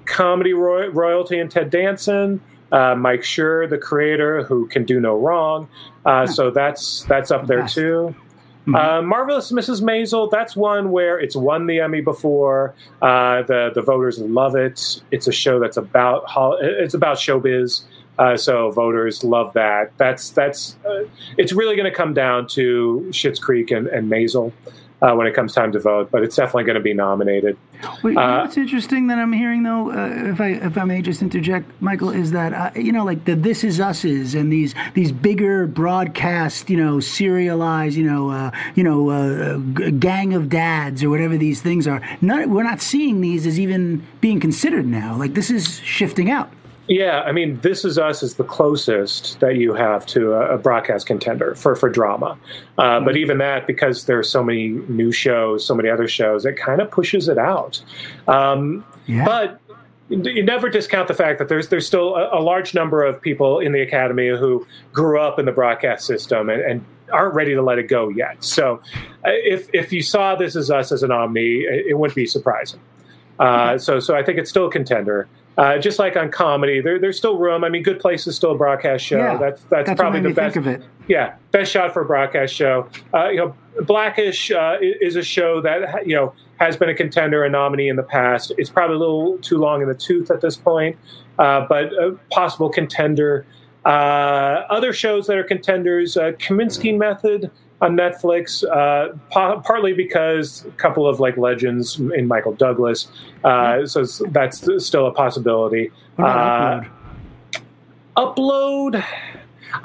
Comedy roy- royalty and Ted Danson. Uh, Mike Schur, the creator, who can do no wrong. Uh, so that's that's up there
best.
too.
Mhm.
Uh, Marvelous Mrs. Maisel, that's one where it's won the Emmy before. Uh, the the voters love it. It's a show that's about it's about showbiz, uh, so voters love that. That's that's uh, it's really going to come down to Schitt's Creek and, and Maisel uh, when it comes time to vote, but it's definitely going to be nominated.
Well, you know
Uh,
what's interesting that I'm hearing though, uh, if I if I may just interject, Michael, is that uh, you know like the This Is Us's and these these bigger broadcast, you know, serialized, you know, uh, you know, uh, g- gang of dads or whatever these things are. None, we're not seeing these as even being considered now. Like this is shifting out.
Yeah, I mean, This Is Us is the closest that you have to a, a broadcast contender for for drama. Uh, But even that, because there's so many new shows, so many other shows, it kind of pushes it out. Um,
Yeah.
But you never discount the fact that there's there's still a, a large number of people in the academy who grew up in the broadcast system and, and aren't ready to let it go yet. So, uh, if if you saw This Is Us as an Omni, it, it wouldn't be surprising. Uh, so, so I think it's still a contender. Uh, just like on comedy, there, there's still room. I mean, Good Place is still a broadcast show.
Yeah,
that's that's,
That's
probably the best.
think of it.
Yeah, best shot for a broadcast show. Uh, you know, Blackish uh, is a show that you know has been a contender and nominee in the past. It's probably a little too long in the tooth at this point, uh, but a possible contender. Uh, other shows that are contenders: uh, Kominsky Method on Netflix, uh, pa- partly because a couple of like legends in Michael Douglas, uh, so that's still a possibility. Uh,
Upload?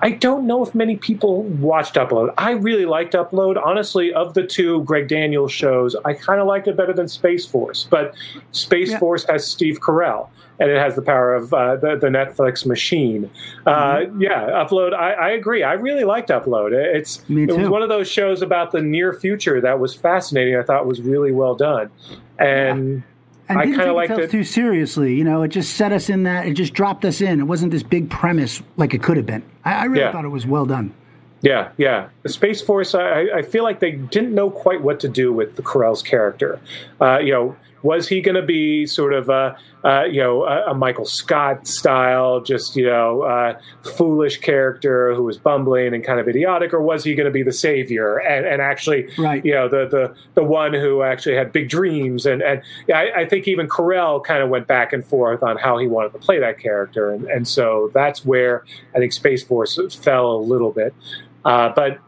I don't know if many people watched Upload. I really liked Upload. Honestly, of the two Greg Daniels shows, I kind of liked it better than Space Force. But Space
Yeah.
Force has Steve Carell, and it has the power of uh, the, the Netflix machine. Uh,
Mm-hmm.
yeah, Upload. I, I agree. I really liked Upload. It's it was one of those shows about the near future that was fascinating. I thought was really well done, and.
And
I
didn't take
liked it.
too seriously. You know, it just set us in that. It just dropped us in. It wasn't this big premise like it could have been. I, I really
Yeah.
thought it was well done.
Yeah, yeah. The Space Force, I, I feel like they didn't know quite what to do with the Carell's character. Uh, you know, was he going to be sort of a, uh, you know, a, a Michael Scott style, just you know, foolish character who was bumbling and kind of idiotic, or was he going to be the savior and, and actually,
Right.
you know, the the the one who actually had big dreams? And and I, I think even Carell kind of went back and forth on how he wanted to play that character, and and so that's where I think Space Force fell a little bit. Uh, but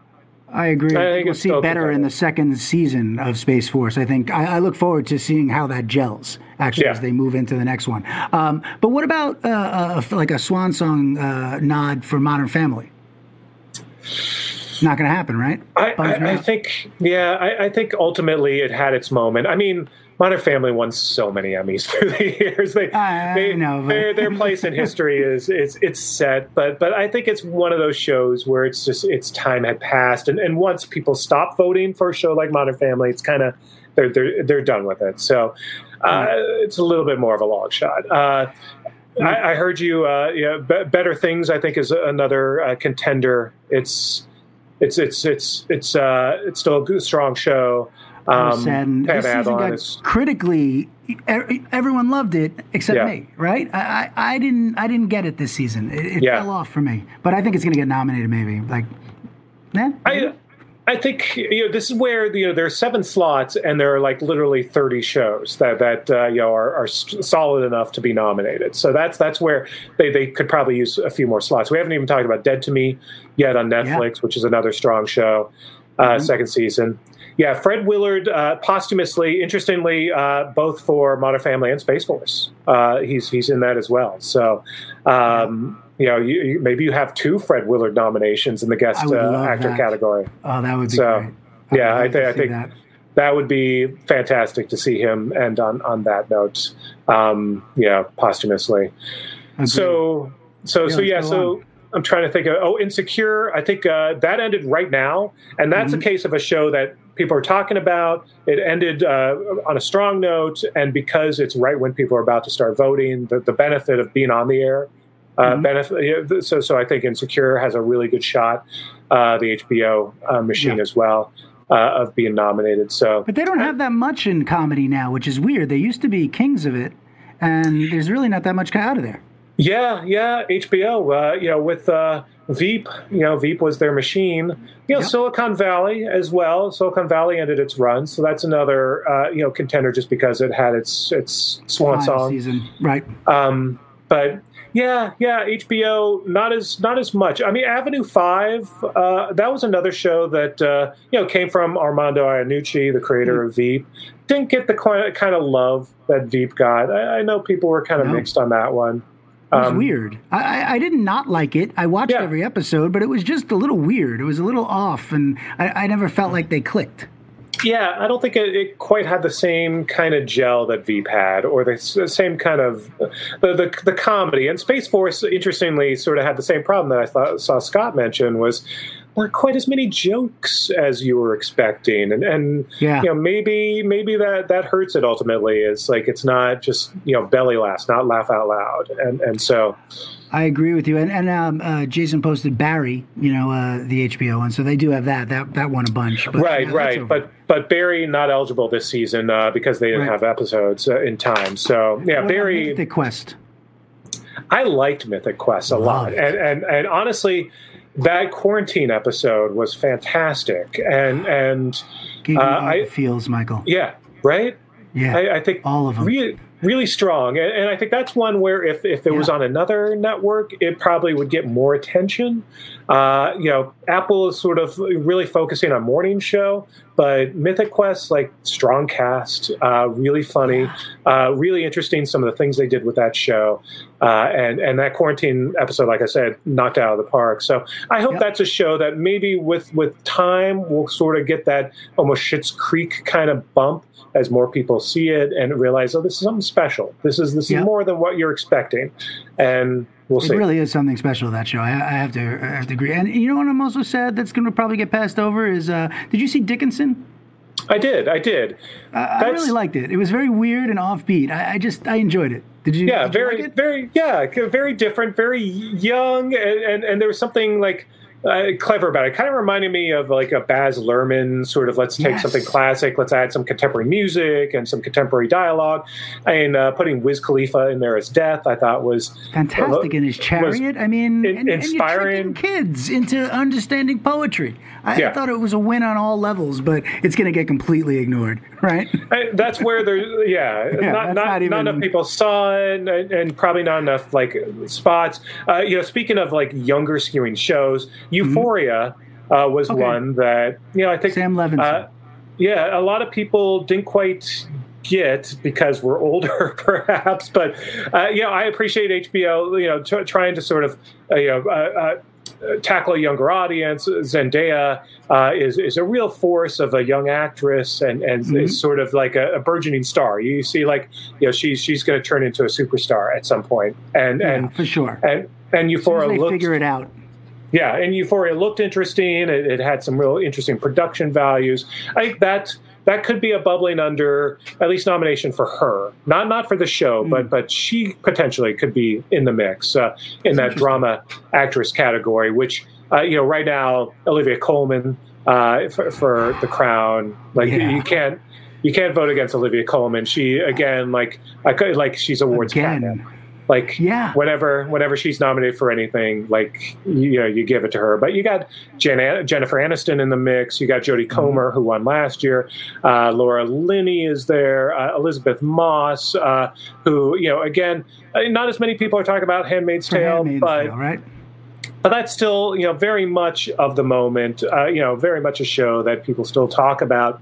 I agree.
I think
we'll see better in the second season of Space Force. I think I, I look forward to seeing how that gels actually
Yeah.
as they move into the next one. Um, but what about uh, uh, like a swan song uh, nod for Modern Family? Not going to happen, right?
I, I, I think, yeah, I, I think ultimately it had its moment. I mean, Modern Family won so many Emmys <laughs> through the years. They,
I- I know, but-
their, their place in history is is it's set, but but I think it's one of those shows where it's just its time had passed, and, and once people stop voting for a show like Modern Family, it's kind of they're they're they're done with it. So uh, it's a little bit more of a long shot. Uh, I, I heard you. Uh, yeah, Be- Better Things. I think is another uh, contender. It's it's it's it's it's uh, it's still a good, strong show. Um,
sad. And this season got
is
critically, everyone loved it except
Yeah.
me, right? I, I, I didn't, I didn't get it this season. It, it
Yeah.
fell off for me. But I think it's going to get nominated, maybe. Like, yeah,
I I think you know this is where you know there are seven slots and there are like literally thirty shows that that uh, you know are, are solid enough to be nominated. So that's that's where they, they could probably use a few more slots. We haven't even talked about Dead to Me yet on Netflix, which is another strong show, uh, second season. Yeah, Fred Willard uh, posthumously, interestingly, uh, both for Modern Family and Space Force. Uh, he's he's in that as well. So, um, you know, you, you, maybe you have two Fred Willard nominations in the guest uh, actor
that.
category.
oh, that would be
So,
great.
yeah, I think- I think-
that.
That would be fantastic to see him end on on that note. Um, yeah, posthumously.
Agreed.
So so so
let's
yeah. So I'm trying to think of oh, Insecure. I think uh, that ended right now, and that's
Mm-hmm.
a case of a show that people are talking about. It ended uh, on a strong note, and because it's right when people are about to start voting, the, the benefit of being on the air. Uh,
Mm-hmm.
benefit. So, so I think Insecure has a really good shot. Uh, the HBO uh, machine
Yeah.
as well uh, of being nominated. So,
But they don't have that much in comedy now, which is weird. They used to be kings of it, and there's really not that much out of there.
Yeah, yeah, HBO. Uh, you know, with uh, Veep, you know, Veep was their machine. You know,
Yep.
Silicon Valley as well. Silicon Valley ended its run, so that's another uh, you know contender just because it had its its swan song.
season, right?
Um, but yeah, yeah, HBO not as not as much. I mean, Avenue Five. Uh, that was another show that uh, you know came from Armando Iannucci, the creator
Hmm.
of Veep. Didn't get the kind of love that Veep got. I, I know people were kind of
No.
mixed on that one.
It was
Um,
weird. I, I, did not like it. I watched
Yeah.
every episode, but it was just a little weird. It was a little off, and I, I never felt like they clicked.
Yeah, I don't think it, it quite had the same kind of gel that Veep had, or the s- same kind of the, the the comedy. And Space Force, interestingly, sort of had the same problem that I thought, saw Scott mention was not quite as many jokes as you were expecting, and and
Yeah.
you know maybe maybe that that hurts it ultimately. It's like it's not just you know belly laughs, not laugh out loud, and and so
I agree with you. And, and um, uh, Jason posted Barry, you know, uh, the HBO one, so they do have that. That that won a bunch. But,
right,
yeah,
right. But but Barry not eligible this season uh, because they didn't
Right.
have episodes uh, in time. So yeah,
What
Barry.
Mythic Quest.
I liked Mythic Quest a lot,
Loved.
and and and honestly, that quarantine episode was fantastic, and and Uh, I-
feels, Michael.
yeah, right.
Yeah,
I, I think
all of them.
really really strong and, and i think that's one where if, if it was on another network it probably would get more attention. Uh, you know apple is sort of really focusing on morning show but mythic quest like strong cast uh, really funny uh, really interesting some of the things they did with that show. Uh, and and that quarantine episode like i said knocked out of the park. So i hope
Yep.
that's a show that maybe with with time we'll sort of get that almost Schitt's creek kind of bump as more people see it and realize, oh, this is something special. This is this
Yeah.
is more than what you're expecting, and we'll
It
see.
It really is something special that show. I, I have to, I have to agree. And you know what I'm also sad that's going to probably get passed over is, uh, did you see Dickinson?
I did, I did.
I, I really liked it. It was very weird and offbeat. I, I just, I enjoyed it. Did you?
Yeah,
did you
very,
like it?
very, yeah, very different, very young, and and, and there was something like. Uh, clever about it. Kind of reminded me of like a Baz Luhrmann sort of let's take
Yes.
something classic, let's add some contemporary music and some contemporary dialogue, and uh, putting Wiz Khalifa in there as Death. I thought was
Fantastic in his chariot. I mean,
in-
and, and
inspiring.
tricking kids into understanding poetry. I,
Yeah.
thought it was a win on all levels, but it's going to get completely ignored, <laughs> right?
I, that's where there's yeah, <laughs>
Yeah,
not, not,
not even-
not enough people saw it and, and probably not enough like spots uh, you know speaking of like younger skewing shows euphoria uh, was
Okay.
one that you know i think
Sam Levinson.
uh, yeah a lot of people didn't quite get because we're older <laughs> perhaps but uh, you know i appreciate hbo you know t- trying to sort of uh, you know uh, uh, tackle a younger audience. Zendaya uh, is is a real force of a young actress and and
Mm-hmm.
is sort of like a, a burgeoning star. You see, like you know, she's she's going to turn into a superstar at some point. and
yeah,
and
for sure.
and and Euphoria
as
looked
figure it out.
yeah, and Euphoria looked interesting. It, it had some real interesting production values. I think that that could be a bubbling under at least nomination for her, not not for the show,
Hmm.
but but she potentially could be in the mix uh, in that drama actress category. Which uh, you know, right now Olivia Colman uh, for, for The Crown, like
Yeah.
you can't. You can't vote against Olivia Colman. She again, like, I could, like she's awards.
Again.
Like
Yeah.
whenever whenever she's nominated for anything, like you know, you give it to her. But you got Jen, Jennifer Aniston in the mix. You got Jodie
Mm-hmm.
Comer who won last year. Uh, Laura Linney is there. Uh, Elisabeth Moss, uh, who you know, again, uh, not as many people are talking about *Handmaid's
For
Tale*,
Handmaid's
but
Tale, right?
But that's still you know very much of the moment uh, you know very much a show that people still talk about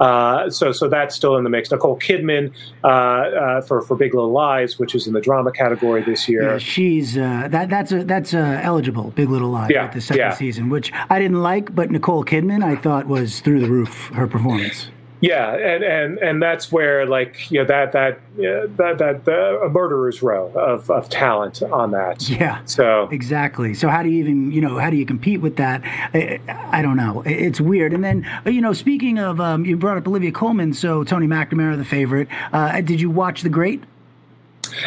uh, so so that's still in the mix nicole kidman uh, uh, for for big little lies which is in the drama category this year
Yeah, she's uh, that. That's a that's uh, eligible. Big Little Lies
Yeah,
with the second
yeah.
season, which I didn't like, but Nicole Kidman I thought was through the roof. Her performance.
Yeah, and, and, and that's where like you know that that yeah, that that uh, a murderer's row of, of talent on that.
Yeah.
So
Exactly. So how do you even, you know, how do you compete with that? I, I don't know. It's weird. And then, uh, you know, speaking of, um, you brought up Olivia Colman, so Tony McNamara, the favorite. Uh, did you watch The Great?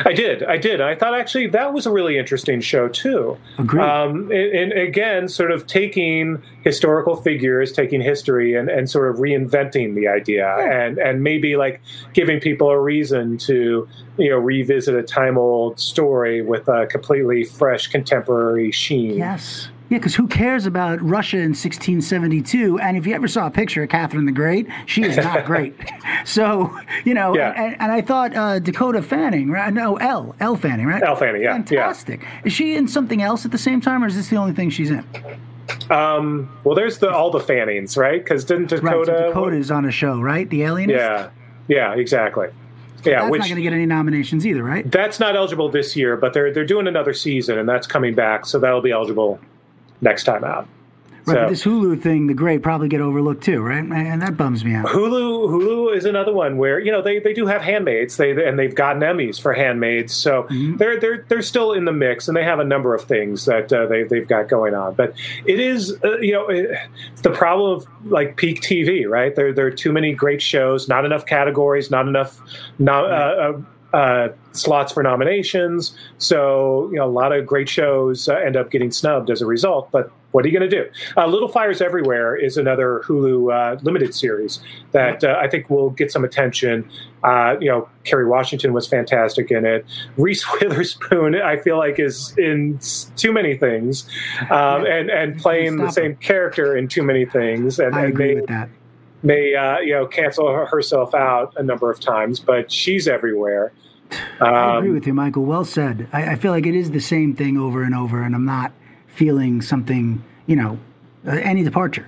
I did, I did. I thought actually that was a really interesting show too.
Agreed.
Um, and, and again, sort of taking historical figures, taking history, and, and sort of reinventing the idea, and and maybe like giving people a reason to you know revisit a time old story with a completely fresh contemporary sheen.
Yes. Yeah, because who cares about Russia in 1672? And if you ever saw a picture of Catherine the Great, she is not <laughs> great. So, you know,
Yeah.
and, and I thought uh, Dakota Fanning, right? No, L. Elle Fanning, right?
L. Fanning, yeah, yeah.
Fantastic. Is she in something else at the same time, or is this the only thing she's in?
Um, well, there's the all the Fannings, right? Because didn't Dakota.
Right,
Dakota?
so Dakota's on a show, right? The Alienist?
yeah, yeah, exactly. Yeah,
That's
which
not going to get any nominations either, right?
that's not eligible this year, but they're they're doing another season, and that's coming back, so that'll be eligible next time out.
Right,
So-
but this Hulu thing, The Great, probably get overlooked too, right? And that bums me out.
Hulu Hulu is another one where you know they, they do have handmaids they and they've gotten Emmys for handmaids so
Mm-hmm.
they're they're they're still in the mix and they have a number of things that uh, they they've got going on but it is uh, you know it, it's the problem of like peak TV right there there are too many great shows not enough categories not enough no, uh, uh, slots for nominations so you know a lot of great shows uh, end up getting snubbed as a result but What are you going to do? Uh, Little Fires Everywhere is another Hulu uh, limited series that uh, I think will get some attention. Uh, you know, Kerry Washington was fantastic in it. Reese <laughs> Witherspoon, I feel like, is in too many things, um, and and playing the same character in too many things, and,
I
and
agree
may,
with that.
may uh, you know cancel herself out a number of times, but she's everywhere.
I agree
Um,
with you, Michael. Well said. I, I feel like it is the same thing over and over, and I'm not feeling something, you know, uh, any departure.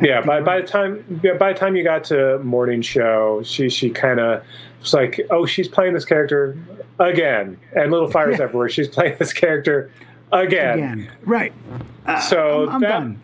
yeah, by, by the time yeah, by the time you got to morning show, she she kind of was like, oh, she's playing this character again, and Little Fires <laughs> Everywhere, she's playing this character again.
Again, right?
So
I'm
that,
done.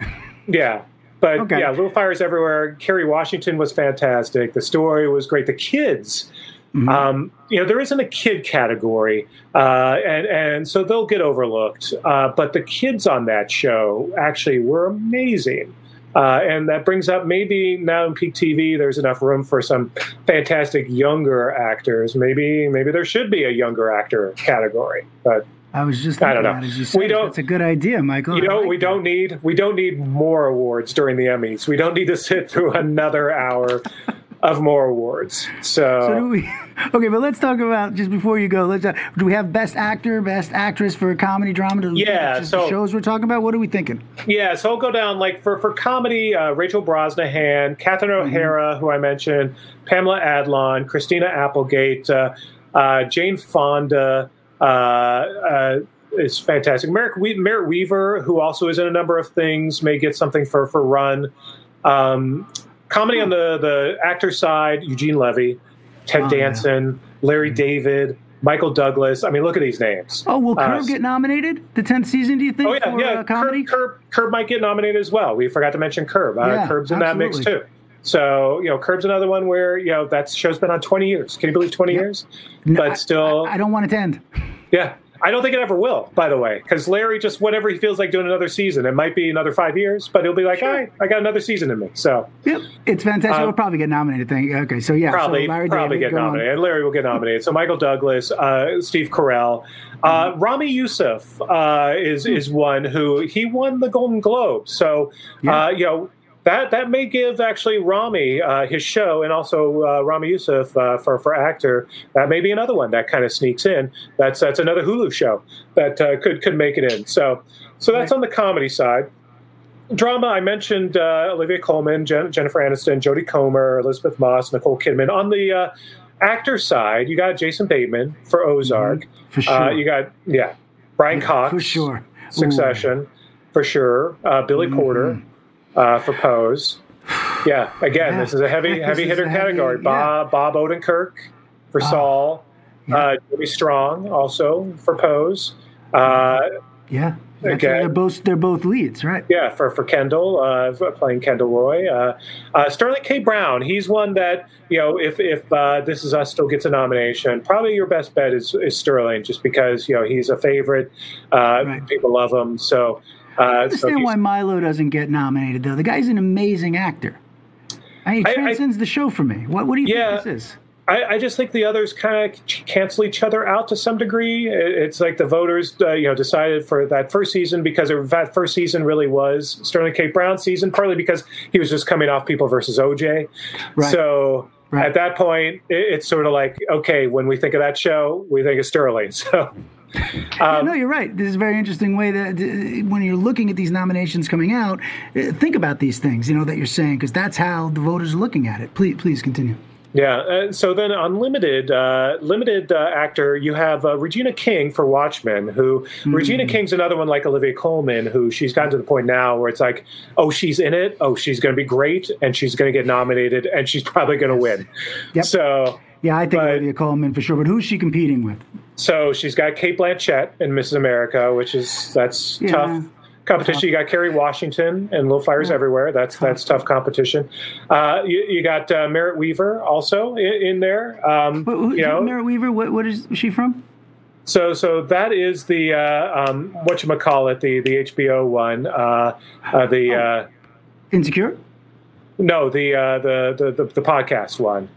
Yeah. But
Okay.
yeah, Little Fires Everywhere. Kerry Washington was fantastic. The story was great. The kids,
Mm-hmm.
um, you know, there isn't a kid category, uh, and and so they'll get overlooked. Uh, but the kids on that show actually were amazing. Uh, and that brings up maybe now in peak TV, there's enough room for some fantastic younger actors. Maybe maybe there should be a younger actor category, but
I was just
I don't know.
as you said.
We don't-
That's a good idea, Michael.
you know
like
we
that.
don't need we don't need more awards during the emmys we don't need to <laughs> sit through another hour of more awards so,
So do we? <laughs> Okay, but let's talk about just before you go. Let's. Uh, do we have best actor, best actress for a comedy drama? Do
Yeah, so-
shows we're talking about. What are we thinking?
yeah so i'll go down like for for comedy uh, rachel brosnahan catherine
Mm-hmm.
o'hara who i mentioned pamela adlon christina applegate uh, uh, jane fonda uh, uh, is fantastic merrick, we- merritt weaver who also is in a number of things may get something for for run um, comedy on the the actor side eugene levy ted
Oh, yeah.
danson larry david michael douglas i mean look at these names
Oh, will
Uh,
Curb get nominated the tenth season? Do you think?
Oh yeah,
for,
yeah.
uh, comedy.
Curb, Curb, Curb might get nominated as well. We forgot to mention Curb. Uh,
Yeah,
Curb's in that mix too. So you know, Curb's another one where you know that show's been on twenty years. Can you believe twenty years?
No,
but
I-
still,
I, I don't want it to end.
yeah. I don't think it ever will. By the way, because Larry just whatever he feels like doing another season, it might be another five years, but he'll be like, right, I got another season in me. So
Yep, it's fantastic.
Um,
we'll probably get nominated. Thing. Okay, so yeah,
probably
so Larry
probably
David,
get
on.
nominated. And Larry will get nominated. So Michael Douglas, uh, Steve Carell, uh,
Mm-hmm.
Ramy Youssef uh, is is one who he won the Golden Globe. So
Yeah.
uh, you know. That, that may give actually Ramy uh, his show and also uh, Ramy Youssef uh, for for actor that may be another one that kind of sneaks in that's that's another Hulu show that uh, could could make it in so so that's on the comedy side drama, I mentioned uh, Olivia Colman, Jen- Jennifer Aniston, Jodie Comer, Elisabeth Moss, Nicole Kidman. On the uh, actor side, you got Jason Bateman for Ozark.
for sure.
Uh, you got yeah, Brian Cox
for sure. Ooh.
Succession for sure. Uh, Billy
Mm-hmm.
Porter uh, for Pose. Yeah, again,
Yeah.
this is a heavy
This
heavy hitter
heavy-
category.
yeah.
Bob Bob Odenkirk for Saul.
yeah.
Uh, Jeremy Strong also for Pose. Uh,
Yeah, That's-
Okay.
they're both they're both leads, right?
Yeah, for for Kendall, uh, playing Kendall Roy, uh, uh, Sterling K. Brown. He's one that you know, if if uh, This Is Us still gets a nomination, probably your best bet is, is Sterling, just because you know he's a favorite. Uh,
Right.
People love him, so. Uh,
I
so
understand
he's-
why Milo doesn't get nominated though. The guy's an amazing actor. I he
I- I-
transcends the show for me. What what do you
Yeah.
think this is?
I, I just think the others kind of cancel each other out to some degree. It- It's like the voters, uh, you know, decided for that first season because it- that first season really was Sterling K. Brown season, partly because he was just coming off People versus OJ.
Right.
So
Right.
at that point, it's sort of like, okay, when we think of that show, we think of Sterling. <laughs> So
Yeah, no, you're right. This is a very interesting way that uh, when you're looking at these nominations coming out, uh, think about these things, you know, that you're saying, because that's how the voters are looking at it. Please, please continue.
Yeah. Uh, so then on limited, uh, limited uh, actor, you have uh, Regina King for Watchmen. Who Regina King's another one like Olivia Colman, who she's gotten to the point now where it's like, oh, she's in it. Oh, she's going to be great, and she's going to get nominated, and she's <laughs> probably going to win.
Yep.
So.
Yeah, I think
But-
Olivia Colman for sure. But who's she competing with?
So she's got Cate Blanchett in Mrs. America, which is that's
Yeah.
tough competition. You got Kerry Washington and Little Fires Everywhere. That's that's tough competition. Uh, you, you got uh, Merritt Weaver also in, in there. Um,
Who, who,
you know,
Merritt Weaver. What, what is she from?
so so that is the uh, um, what you call it the the HBO one. Uh, uh, the uh,
Insecure.
no the, uh, the the the the podcast one.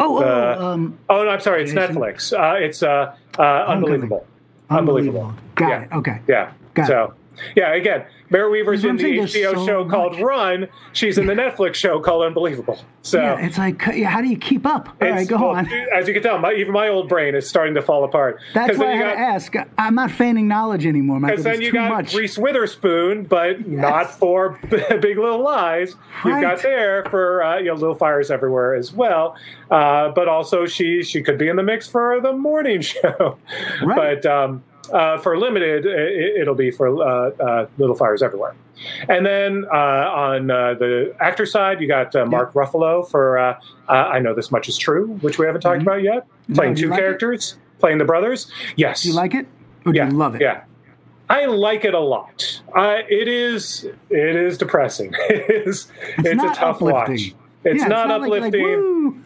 Oh, oh,
Uh,
um,
Oh no, I'm sorry, it's? Netflix. Uh, it's uh, uh, unbelievable. Unbelievable.
Got
Yeah.
it. Okay.
Yeah.
Got
so Yeah, again, Mary Weaver's in the HBO
so
show called. Run. She's in the <laughs> Netflix show called Unbelievable. So
Yeah, it's like, how do you keep up? All right, go
well,
on.
As you can tell, my, even my old brain is starting to fall apart.
That's why I
got-
to ask. I'm not feigning knowledge anymore, Michael.
Because then you got
much.
Reese Witherspoon, but not for <laughs> Big Little Lies. You've got there for uh, you know Little Fires Everywhere as well. Uh, but also she she could be in the mix for the morning <laughs> show.
Right.
But um, uh, for limited, it, it'll be for uh, uh, Little Fires Everywhere. And then uh, on uh, the actor side, you got uh, Mark Ruffalo for uh, uh, I Know This Much Is True, which we haven't talked about yet. Playing
you
two
like it?
characters, playing the brothers. Yes.
Do you like it? Or do
yeah,
you love it?
Yeah. I like it a lot. Uh, it is it is depressing. <laughs> it is it's,
not
a tough
uplifting.
watch. It's
Yeah,
not
like- like,
uplifting.
woo.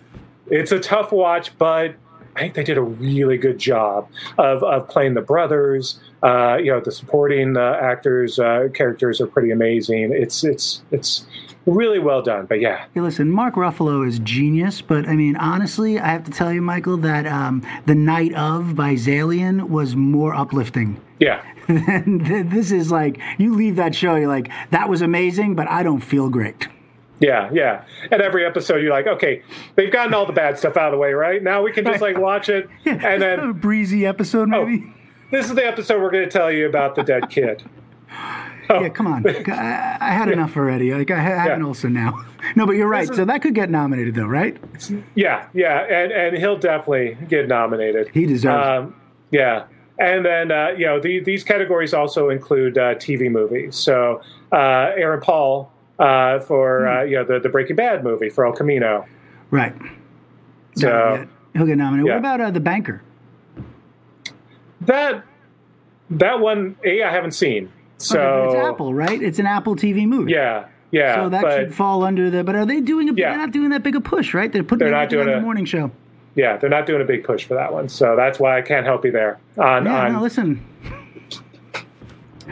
it's a tough watch, but I think they did a really good job of, of playing the brothers. Uh, you know, the supporting uh, actors uh, characters are pretty amazing. It's it's it's really well done. But yeah,
Hey, listen, Mark Ruffalo is genius, but I mean, honestly, I have to tell you, Michael, that um, The Night of by Zaillian was more uplifting.
yeah. <laughs>
This is like, you leave that show, you're like, that was amazing, but I don't feel great.
Yeah, yeah. And every episode, you're like, okay, they've gotten all the bad stuff out of the way, right? Now we can just like watch it, <laughs> and then a
breezy episode, maybe.
this is the episode we're going to tell you about the dead kid. <laughs>
Yeah, come on. <laughs> I, I had enough already. Like I ha- have an
Yeah.
also now. No, but you're right.
is-
So that could get nominated, though, right?
Yeah, yeah, and and he'll definitely get nominated.
He deserves. it.
Um, yeah, and then uh, you know the, these categories also include uh, TV movies. So uh, Aaron Paul uh, for
Hmm.
uh, you know the the Breaking Bad movie for El Camino.
Right.
So
He'll get- He'll get nominated.
yeah.
What about uh, the banker?
that that one, a I haven't seen. So
Okay, it's Apple, right? It's an Apple TV movie.
yeah, yeah,
So that
but
should fall under the. But are they doing a?
Yeah.
They're not doing that big a push, right? They're putting
They're
it
not
there on
doing
the morning show.
yeah, they're not doing a big push for that one. So that's why I can't help you there. On
Yeah,
on
no, listen,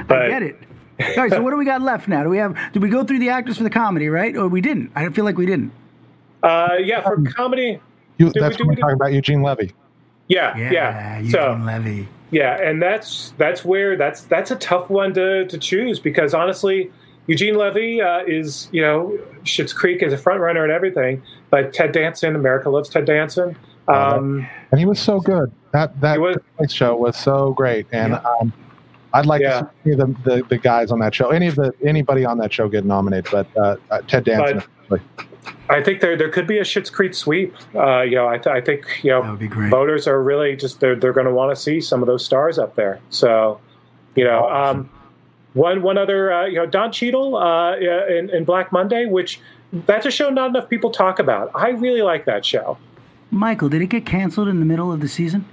but
I get it. All right, so what do we got left now? Do we have? Did we go through the actors for the comedy, right? Or we didn't? I don't feel like we didn't.
uh, yeah, for comedy,
You,
Did we
that's
do
what we're talking about Eugene Levy.
yeah,
Yeah,
yeah.
Eugene
So
Levy.
Yeah, and that's that's where that's that's a tough one to, to choose because honestly, Eugene Levy uh, is you know Schitt's Creek is a front runner and everything, but Ted Danson, America loves Ted Danson. Um,
and he was so good. That that
was-
show was so great, and
Yeah.
um, I'd like
Yeah.
to see the, the the guys on that show, any of the anybody on that show get nominated, but uh, uh, Ted Danson. especially.
I think there there could be a Schitt's Creek sweep. Uh, you know, I, th- I think you know
be great.
voters are really just they're they're going to want to see some of those stars up there. So, you know, um, one one other uh, you know Don Cheadle uh, in, in Black Monday, which that's a show not enough people talk about. I really like that show.
Michael, did it get canceled in the middle of the season?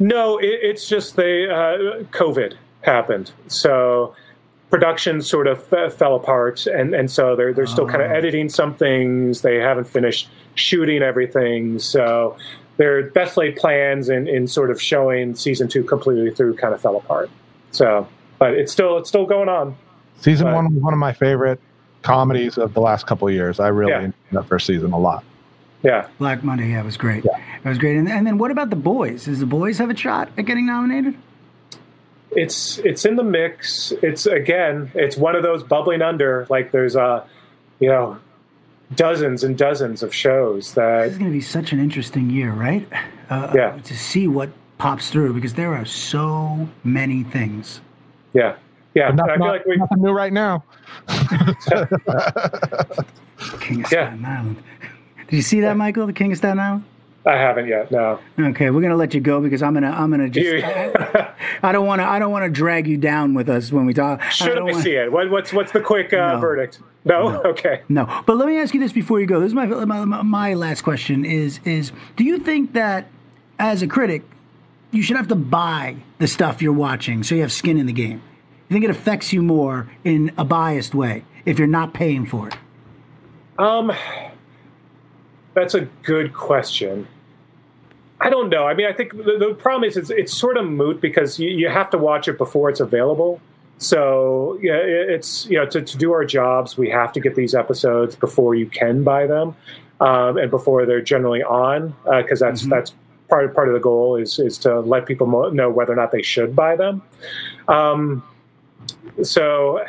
No, it, it's just the uh, COVID happened, so production sort of f- fell apart, and, and so they're they're still kind of
Oh.
editing some things. They haven't finished shooting everything, so their best laid plans in, in sort of showing season two completely through kind of fell apart. So, but it's still it's still going on.
Season
But-
one was one of my favorite comedies of the last couple of years. I really
Yeah.
enjoyed that first season a lot.
Yeah.
Black Monday, yeah, it was great. Yeah. It was great. And, and then what about the boys? Does the boys have a shot at getting nominated?
it's it's in the mix. It's again, it's one of those bubbling under. Like there's uh, you know, dozens and dozens of shows
This
that
is going to be such an interesting year, right? Uh,
Yeah.
To see what pops through because there are so many things.
yeah yeah.
But
and I
nothing,
feel like we
nothing new right now. <laughs>
King of
Yeah.
Staten Island. Did you see that, Michael? The King of Staten Island.
I haven't yet. No.
Okay, we're gonna let you go because I'm gonna I'm gonna just <laughs> I don't want to I don't want to drag you down with us when we talk.
Should we
wanna-
see it? What, what's what's the quick uh,
No.
verdict? No? <laughs> Okay.
No, but let me ask you this before you go. This is my, my my last question: is is do you think that as a critic, you should have to buy the stuff you're watching so you have skin in the game? You think it affects you more in a biased way if you're not paying for it?
Um, that's a good question. I don't know. I mean, I think the, the problem is it's, it's sort of moot because you, you have to watch it before it's available. So yeah, it's you know to, to do our jobs, we have to get these episodes before you can buy them, um, and before they're generally on, because that's that's part part of the goal is is to let people mo- know whether or not they should buy them. Um, so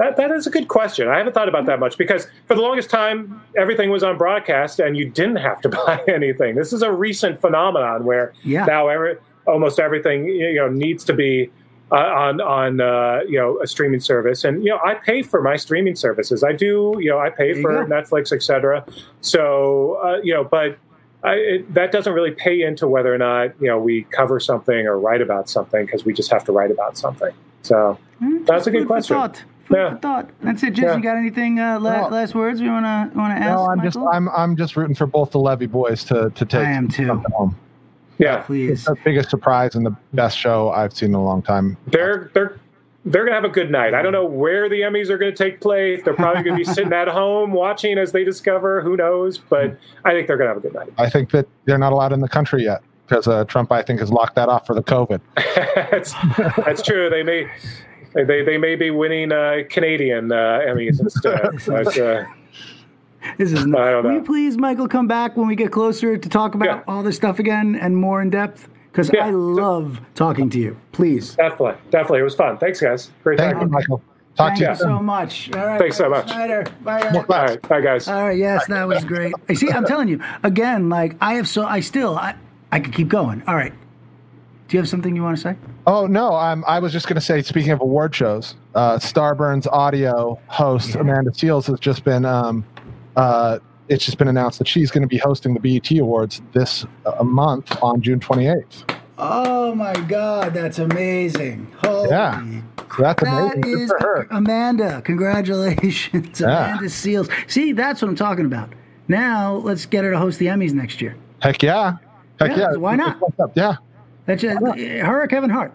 that, that is a good question. I haven't thought about that much because for the longest time, everything was on broadcast and you didn't have to <laughs> buy anything. This is a recent phenomenon where
Yeah.
now every, almost everything you know needs to be uh, on on uh, you know a streaming service. And you know, I pay for my streaming services. I do. You know, I pay for. Netflix, etc. So uh, you know, but. I, it, that doesn't really pay into whether or not you know we cover something or write about something because we just have to write about something. So
Hmm,
That's a good question.
thought. Food
Yeah.
for thought. That's it. Jason,
Yeah.
you got anything? Uh, la-
No.
last words we wanna wanna ask?
No, I'm just I'm I'm just rooting for both the Levy boys to to take
I am too.
home.
yeah,
please.
It's the biggest surprise and the best show I've seen in a long time.
they're they're they're gonna have a good night. I don't know where the Emmys are gonna take place. They're probably gonna be <laughs> sitting at home watching as they discover. Who knows? But I think they're gonna have a good night.
I think that they're not allowed in the country yet because uh, Trump, I think, has locked that off for the COVID. <laughs>
that's, that's true. They may they they may be winning uh, Canadian uh, Emmys instead. <laughs> But, uh,
This is.
I don't
Will you please, Michael, come back when we get closer to talk about
Yeah.
all this stuff again and more in depth? Because
Yeah.
I love talking to you. Please.
definitely, definitely, it was fun. Thanks, guys. Great
Thank
talking.
you, Michael. Talk
Thank
to you
you so much. All right.
Thanks so much.
Schneider. Bye. guys.
More
All
class.
right, bye, guys.
All right, yes, that was great. I see. I'm telling you again. Like I have so I still I I could keep going. All right. Do you have something you want to say?
Oh no, I'm, I was just going to say. Speaking of award shows, uh, Starburns Audio host Amanda Seales has just been. Um, uh, it's just been announced that she's going to be hosting the BET Awards this uh, month on June 28th.
Oh my God, that's amazing! Holy
Yeah. That's
That
amazing. Good
is
for her.
Amanda. Congratulations,
Yeah.
Amanda Seales. See, that's what I'm talking about. Now let's get her to host the Emmys next year.
Heck yeah. Heck
Yeah,
yeah.
why not?
Yeah,
That's just, her or Kevin Hart.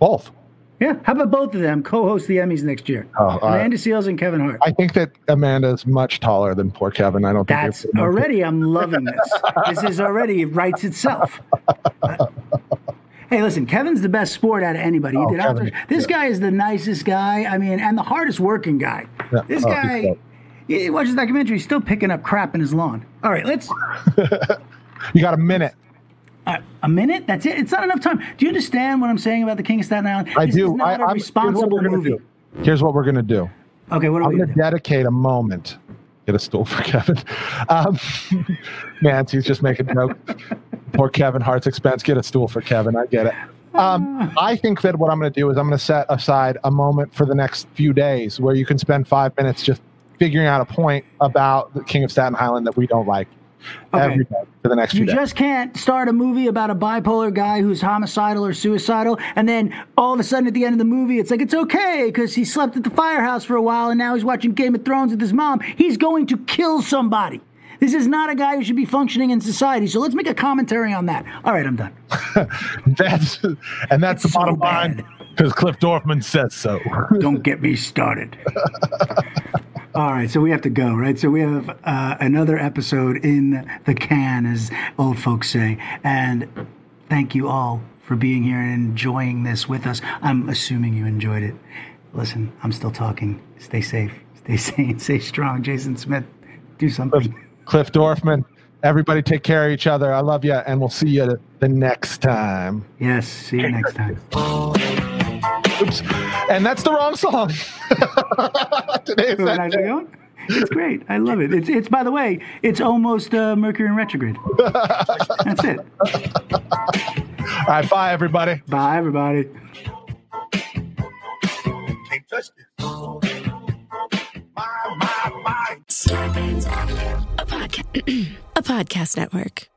both.
Yeah, how about both of them co-host the Emmys next year?
Oh, right.
Amanda Seales and Kevin Hart.
I think that Amanda's much taller than poor Kevin. I don't think
That's already. I'm loving this. this is already it writes itself. Hey, listen, Kevin's the best sport out of anybody.
Oh,
did
Kevin.
This
yeah.
guy is the nicest guy. I mean, and the hardest working guy.
Yeah.
This
Oh,
guy,
He
you watch documentary. He's still picking up crap in his lawn. All right, let's. <laughs>
You got a minute.
A minute? That's it. It's not enough time. Do you understand what I'm saying about the King of Staten Island?
I
this
do.
Is not
I,
a
I'm, here's
responsible
we're
movie.
do. Here's what we're gonna do.
Okay, what are
I'm
we
gonna
do?
dedicate a moment. Get a stool for <laughs> Kevin. Um, Nancy's just making a joke. <laughs> Poor Kevin Hart's expense. Get a stool for Kevin. I get it. Um, I think that what I'm going to do is I'm going to set aside a moment for the next few days where you can spend five minutes just figuring out a point about the King of Staten Island that we don't like
Okay.
day for the next few
You
days.
just can't start a movie about a bipolar guy who's homicidal or suicidal, and then all of a sudden at the end of the movie, it's like it's okay because he slept at the firehouse for a while and now he's watching Game of Thrones with his mom. He's going to kill somebody. This is not a guy who should be functioning in society. So let's make a commentary on that. All right, I'm done. <laughs>
That's and that's
It's
the bottom
so
line because Cliff Dorfman says so.
Don't get me started. <laughs> All right, so we have to go, right? So we have uh, another episode in the can, as old folks say. And thank you all for being here and enjoying this with us. I'm assuming you enjoyed it. Listen, I'm still talking. Stay safe, stay <laughs> sane, stay strong. Jason Smith, do something.
Cliff Dorfman, everybody take care of each other. I love you, and we'll see you the next time.
Yes, see you next time.
Oops. And that's the wrong song. <laughs> Today's
We're
that day.
It's great. I love it. It's, it's by the way, it's almost uh, Mercury in retrograde. That's it.
All right, bye, everybody.
Bye, everybody. <clears throat>
A podcast network.